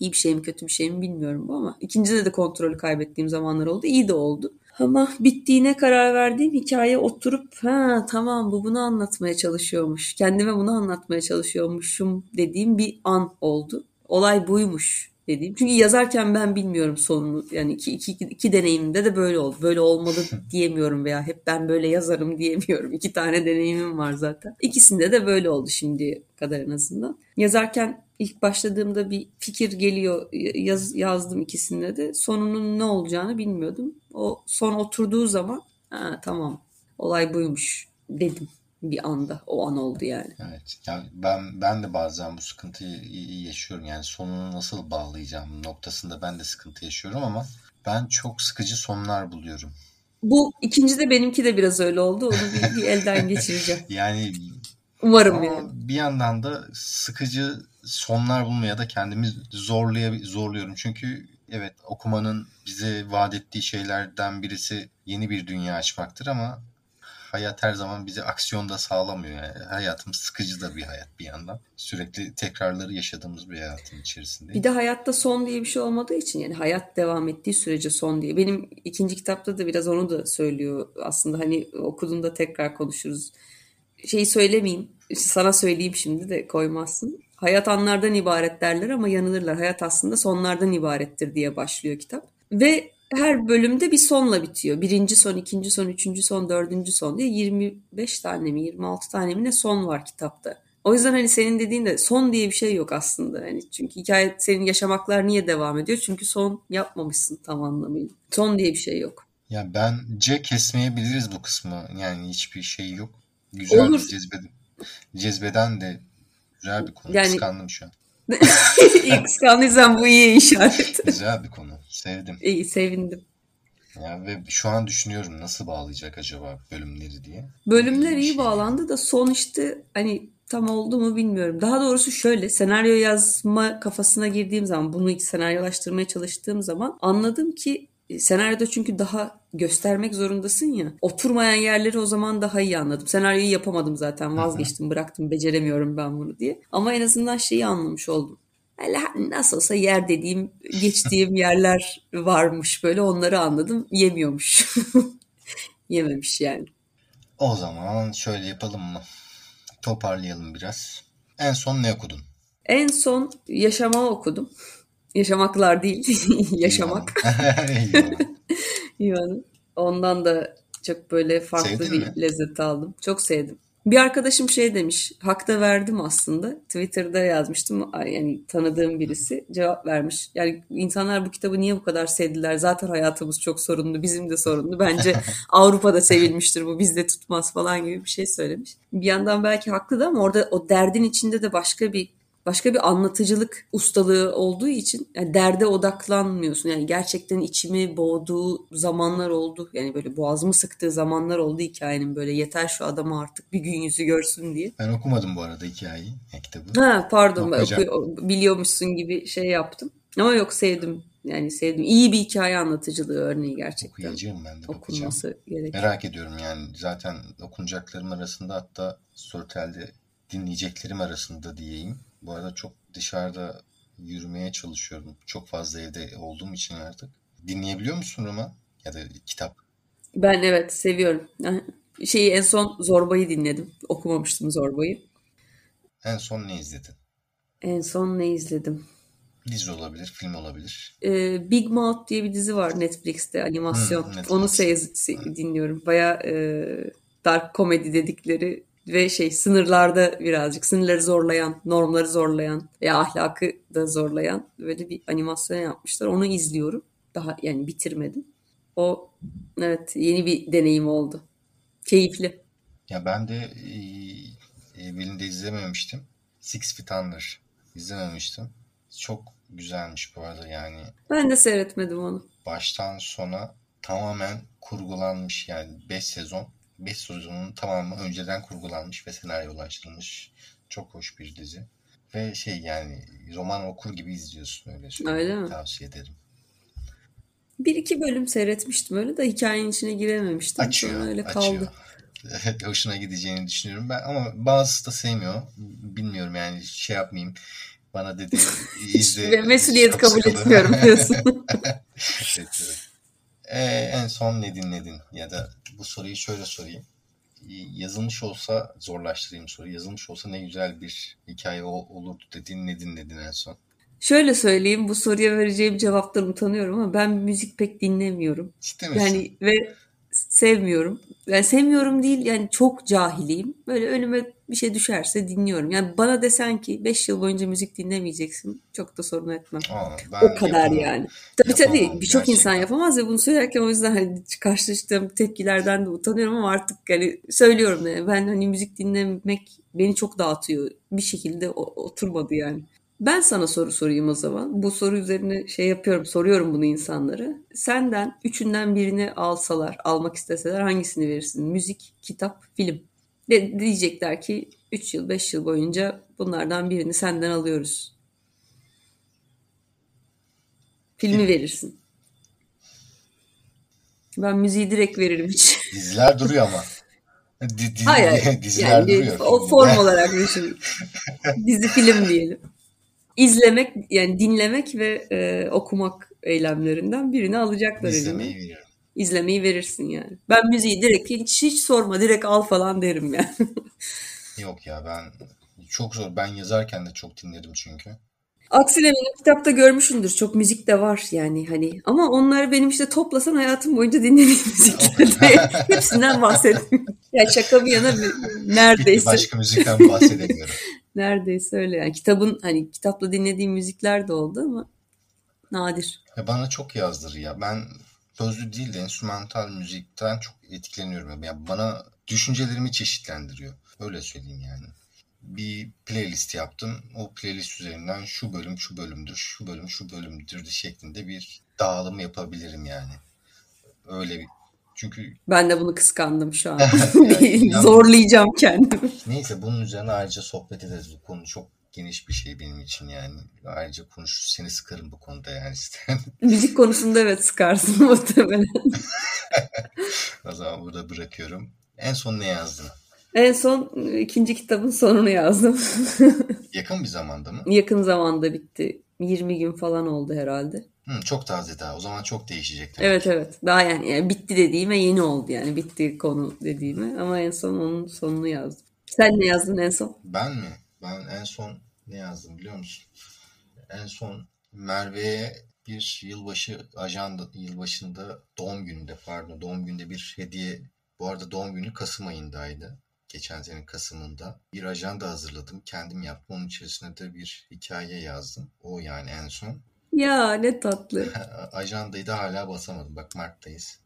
İyi bir şey mi kötü bir şey mi bilmiyorum bu ama ikincide de kontrolü kaybettiğim zamanlar oldu. İyi de oldu. Ama bittiğine karar verdiğim hikaye oturup ha tamam bu bunu anlatmaya çalışıyormuş. Kendime bunu anlatmaya çalışıyormuşum dediğim bir an oldu. Olay buymuş dediğim. Çünkü yazarken ben bilmiyorum sonunu. Yani iki, iki, iki deneyimimde de böyle oldu. Böyle olmalı diyemiyorum veya hep ben böyle yazarım diyemiyorum. İki tane deneyimim var zaten. İkisinde de böyle oldu şimdi kadar en azından. Yazarken ilk başladığımda bir fikir geliyor. Yaz, yazdım ikisinde de. Sonunun ne olacağını bilmiyordum. O son oturduğu zaman ha, tamam olay buymuş dedim bir anda. O an oldu yani. Evet. Yani ben ben de bazen bu sıkıntıyı yaşıyorum. Yani sonunu nasıl bağlayacağım noktasında ben de sıkıntı yaşıyorum ama ben çok sıkıcı sonlar buluyorum. Bu ikinci de benimki de biraz öyle oldu. Onu bir, bir elden geçireceğim. yani Umarım ama yani. Bir yandan da sıkıcı sonlar bulmaya da kendimi zorlaya zorluyorum. Çünkü evet okumanın bize vaat ettiği şeylerden birisi yeni bir dünya açmaktır ama hayat her zaman bize aksiyonda sağlamıyor. Yani hayatımız sıkıcı da bir hayat bir yandan. Sürekli tekrarları yaşadığımız bir hayatın içerisinde. Bir de hayatta son diye bir şey olmadığı için yani hayat devam ettiği sürece son diye. Benim ikinci kitapta da biraz onu da söylüyor. Aslında hani okuduğunda tekrar konuşuruz. Şeyi söylemeyeyim. Sana söyleyeyim şimdi de koymazsın. Hayat anlardan ibaret derler ama yanılırlar. Hayat aslında sonlardan ibarettir diye başlıyor kitap. Ve her bölümde bir sonla bitiyor. Birinci son, ikinci son, üçüncü son, dördüncü son diye 25 tane mi 26 tane mi ne son var kitapta. O yüzden hani senin dediğin de son diye bir şey yok aslında. Hani çünkü hikaye senin yaşamaklar niye devam ediyor? Çünkü son yapmamışsın tam anlamıyla. Son diye bir şey yok. Ya bence kesmeyebiliriz bu kısmı. Yani hiçbir şey yok. Güzel Olur. cezbeden, cezbeden de güzel bir konu. Yani, Kıskandım şu an. İyi kıskandıysan bu iyi işaret. Güzel bir konu. Sevdim. İyi sevindim. Ya ve şu an düşünüyorum nasıl bağlayacak acaba bölümleri diye. Bölümler iyi şey. bağlandı da son işte hani tam oldu mu bilmiyorum. Daha doğrusu şöyle senaryo yazma kafasına girdiğim zaman bunu senaryolaştırmaya çalıştığım zaman anladım ki e, senaryoda çünkü daha göstermek zorundasın ya. Oturmayan yerleri o zaman daha iyi anladım. Senaryoyu yapamadım zaten vazgeçtim bıraktım beceremiyorum ben bunu diye. Ama en azından şeyi anlamış oldum. Nasıl olsa yer dediğim geçtiğim yerler varmış böyle onları anladım yemiyormuş. Yememiş yani. O zaman şöyle yapalım mı? Toparlayalım biraz. En son ne okudun? En son Yaşama okudum. Yaşamaklar değil, yaşamak. İvan'ın. Ondan da çok böyle farklı Sevdin bir mi? lezzet aldım. Çok sevdim. Bir arkadaşım şey demiş, hakta verdim aslında. Twitter'da yazmıştım, yani tanıdığım birisi cevap vermiş. Yani insanlar bu kitabı niye bu kadar sevdiler? Zaten hayatımız çok sorunlu, bizim de sorunlu. Bence Avrupa'da sevilmiştir bu, bizde tutmaz falan gibi bir şey söylemiş. Bir yandan belki haklı da ama orada o derdin içinde de başka bir başka bir anlatıcılık ustalığı olduğu için yani derde odaklanmıyorsun. Yani gerçekten içimi boğduğu zamanlar oldu. Yani böyle boğazımı sıktığı zamanlar oldu hikayenin böyle yeter şu adamı artık bir gün yüzü görsün diye. Ben okumadım bu arada hikayeyi, kitabı. Ha pardon oku- biliyormuşsun gibi şey yaptım. Ama yok sevdim. Yani sevdim. İyi bir hikaye anlatıcılığı örneği gerçekten. Okuyacağım ben de Okunması gerekiyor. Merak ediyorum yani zaten okunacaklarım arasında hatta Storytel'de dinleyeceklerim arasında diyeyim. Bu arada çok dışarıda yürümeye çalışıyorum. Çok fazla evde olduğum için artık. Dinleyebiliyor musun Roma? Ya da kitap? Ben evet seviyorum. Şeyi en son Zorba'yı dinledim. Okumamıştım Zorba'yı. En son ne izledin? En son ne izledim? Dizi olabilir, film olabilir. Ee, Big Mouth diye bir dizi var Netflix'te animasyon. Hmm, Netflix. Onu se- se- dinliyorum. Baya e, dark komedi dedikleri ve şey sınırlarda birazcık sınırları zorlayan, normları zorlayan ya ahlakı da zorlayan böyle bir animasyon yapmışlar. Onu izliyorum. Daha yani bitirmedim. O evet yeni bir deneyim oldu. Keyifli. Ya ben de e, evvelinde izlememiştim. Six Feet Under izlememiştim. Çok güzelmiş bu arada yani. Ben de seyretmedim onu. Baştan sona tamamen kurgulanmış yani 5 sezon 5 sezonun tamamı önceden kurgulanmış ve senaryolaştırılmış. Çok hoş bir dizi. Ve şey yani roman okur gibi izliyorsun öyle. Öyle mi? Tavsiye ederim. Bir iki bölüm seyretmiştim öyle de hikayenin içine girememiştim. Açıyor, Sonra öyle açıyor. kaldı. Evet, hoşuna gideceğini düşünüyorum ben ama bazısı da sevmiyor. Bilmiyorum yani şey yapmayayım. Bana dedi izle. Mesuliyet kabul etmiyorum diyorsun. Evet, evet. Ee, en son ne dinledin? Ya da bu soruyu şöyle sorayım. Yazılmış olsa zorlaştırayım soruyu. Yazılmış olsa ne güzel bir hikaye ol- olurdu dediğin ne dinledin en son? Şöyle söyleyeyim bu soruya vereceğim cevaptan utanıyorum ama ben müzik pek dinlemiyorum. Ciddi misin? Yani ve sevmiyorum. Yani sevmiyorum değil yani çok cahiliyim. Böyle önüme bir şey düşerse dinliyorum. Yani bana desen ki 5 yıl boyunca müzik dinlemeyeceksin çok da sorun etmem. Aa, O kadar yapamam. yani. Tabii Yapamam tabii birçok insan yapamaz ve bunu söylerken o yüzden hani karşılaştığım tepkilerden de utanıyorum ama artık hani söylüyorum yani ben hani müzik dinlemek beni çok dağıtıyor. Bir şekilde oturmadı yani. Ben sana soru sorayım o zaman. Bu soru üzerine şey yapıyorum, soruyorum bunu insanlara. Senden üçünden birini alsalar, almak isteseler hangisini verirsin? Müzik, kitap, film. De diyecekler ki 3 yıl, 5 yıl boyunca bunlardan birini senden alıyoruz. Filmi verirsin. Ben müziği direkt veririm hiç. Diziler duruyor ama. Di, di, Hayır, diziler Yani duruyor. o form olarak düşün. Dizi film diyelim. İzlemek yani dinlemek ve e, okumak eylemlerinden birini alacaklar İzlemeyi eline. veriyorum. İzlemeyi verirsin yani. Ben müziği direkt hiç, hiç sorma direkt al falan derim yani. Yok ya ben çok zor. Ben yazarken de çok dinledim çünkü. Aksine benim kitapta görmüşsündür. Çok müzik de var yani hani. Ama onlar benim işte toplasan hayatım boyunca dinlediğim müzikler. Hepsinden bahsedeyim. Ya şaka bir yana bir- neredeyse. başka müzikten bahsedemiyorum. Neredeyse öyle yani. Kitabın hani kitapla dinlediğim müzikler de oldu ama nadir. Ya bana çok yazdırır ya. Ben sözlü değil de enstrümantal müzikten çok etkileniyorum. Ya bana düşüncelerimi çeşitlendiriyor. Öyle söyleyeyim yani. Bir playlist yaptım. O playlist üzerinden şu bölüm şu bölümdür, şu bölüm şu bölümdür şeklinde bir dağılım yapabilirim yani. Öyle bir çünkü Ben de bunu kıskandım şu an. Ya- Zorlayacağım kendimi. neyse bunun üzerine ayrıca sohbet ederiz. Bu konu çok geniş bir şey benim için yani. Ayrıca konuşur seni sıkarım bu konuda yani isteyen. Müzik konusunda evet sıkarsın muhtemelen. o zaman burada bırakıyorum. En son ne yazdın? En son ikinci kitabın sonunu yazdım. Yakın bir zamanda mı? Yakın zamanda bitti. 20 gün falan oldu herhalde. Hı, çok taze daha. O zaman çok değişecek. tabii Evet evet. Daha yani, yani bitti dediğime yeni oldu yani. Bitti konu dediğime. Ama en son onun sonunu yazdım. Sen ne yazdın en son? Ben mi? Ben en son ne yazdım biliyor musun? En son Merve'ye bir yılbaşı ajanda yılbaşında doğum gününde pardon doğum gününde bir hediye bu arada doğum günü Kasım ayındaydı. Geçen senenin Kasım'ında bir ajanda hazırladım. Kendim yaptım. Onun içerisine de bir hikaye yazdım. O yani en son. Ya ne tatlı. Ajandayı da hala basamadım. Bak Mart'tayız.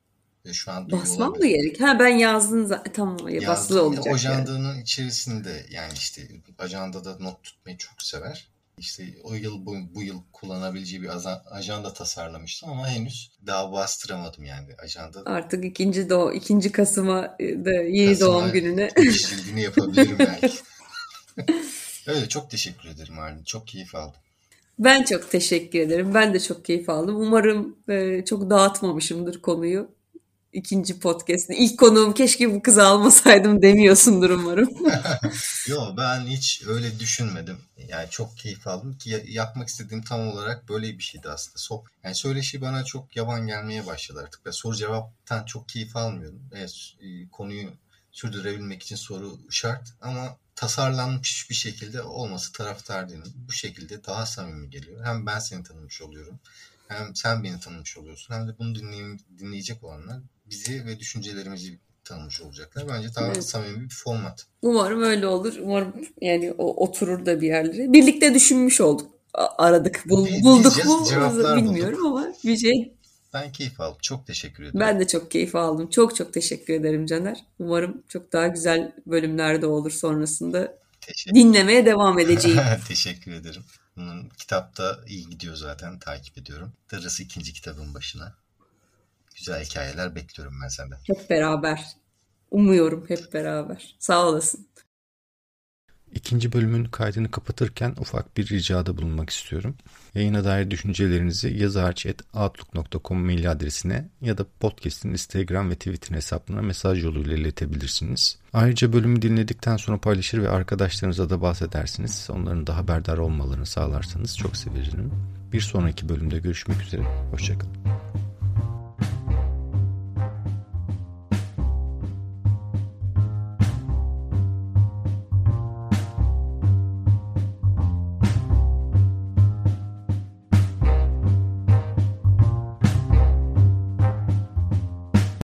Ve şu an duyuyor Basmam mı olabilir. gerek? Ha ben yazdım zaten. Tamam ya basılı Yazdım. olacak yani. Ajandanın içerisinde yani işte ajandada not tutmayı çok sever. İşte o yıl bu, bu yıl kullanabileceği bir aza- ajanda tasarlamıştım ama henüz daha bastıramadım yani ajanda. Artık ikinci doğ ikinci Kasım'a da yeni Kasım'a doğum gününe. Yeşilliğini yapabilirim belki. Öyle çok teşekkür ederim Arni. Çok keyif aldım. Ben çok teşekkür ederim. Ben de çok keyif aldım. Umarım e, çok dağıtmamışımdır konuyu. İkinci podcast'te. İlk konuğum keşke bu kızı almasaydım demiyorsundur umarım. Yo ben hiç öyle düşünmedim. Yani çok keyif aldım ki ya- yapmak istediğim tam olarak böyle bir şeydi aslında. So yani söyleşi bana çok yavan gelmeye başladı artık. Ve soru cevaptan çok keyif almıyorum. Evet, e, konuyu sürdürebilmek için soru şart ama tasarlanmış bir şekilde olması taraftar değilim. Bu şekilde daha samimi geliyor. Hem ben seni tanımış oluyorum. Hem sen beni tanımış oluyorsun. Hem de bunu dinleyim, dinleyecek olanlar bizi ve düşüncelerimizi tanımış olacaklar. Bence daha Evet. samimi bir format. Umarım öyle olur. Umarım yani o oturur da bir yerlere. Birlikte düşünmüş olduk. Aradık. Bul- bulduk cevaplar bilmiyorum ama bir şey. Ben keyif aldım. Çok teşekkür ederim. Ben de çok keyif aldım. Çok çok teşekkür ederim Caner. Umarım çok daha güzel bölümler de olur sonrasında. Teşekkür, Dinlemeye devam edeceğim. teşekkür ederim. Bunun kitapta iyi gidiyor zaten. Takip ediyorum. Darısı ikinci kitabın başına. Güzel hikayeler bekliyorum ben senden. Hep beraber. Umuyorum hep beraber. Sağ olasın. İkinci bölümün kaydını kapatırken ufak bir ricada bulunmak istiyorum. Yayına dair düşüncelerinizi yazarç.outlook.com mail adresine ya da podcast'in Instagram ve Twitter hesaplarına mesaj yoluyla iletebilirsiniz. Ayrıca bölümü dinledikten sonra paylaşır ve arkadaşlarınıza da bahsedersiniz. Onların da haberdar olmalarını sağlarsanız çok sevinirim. Bir sonraki bölümde görüşmek üzere. Hoşçakalın.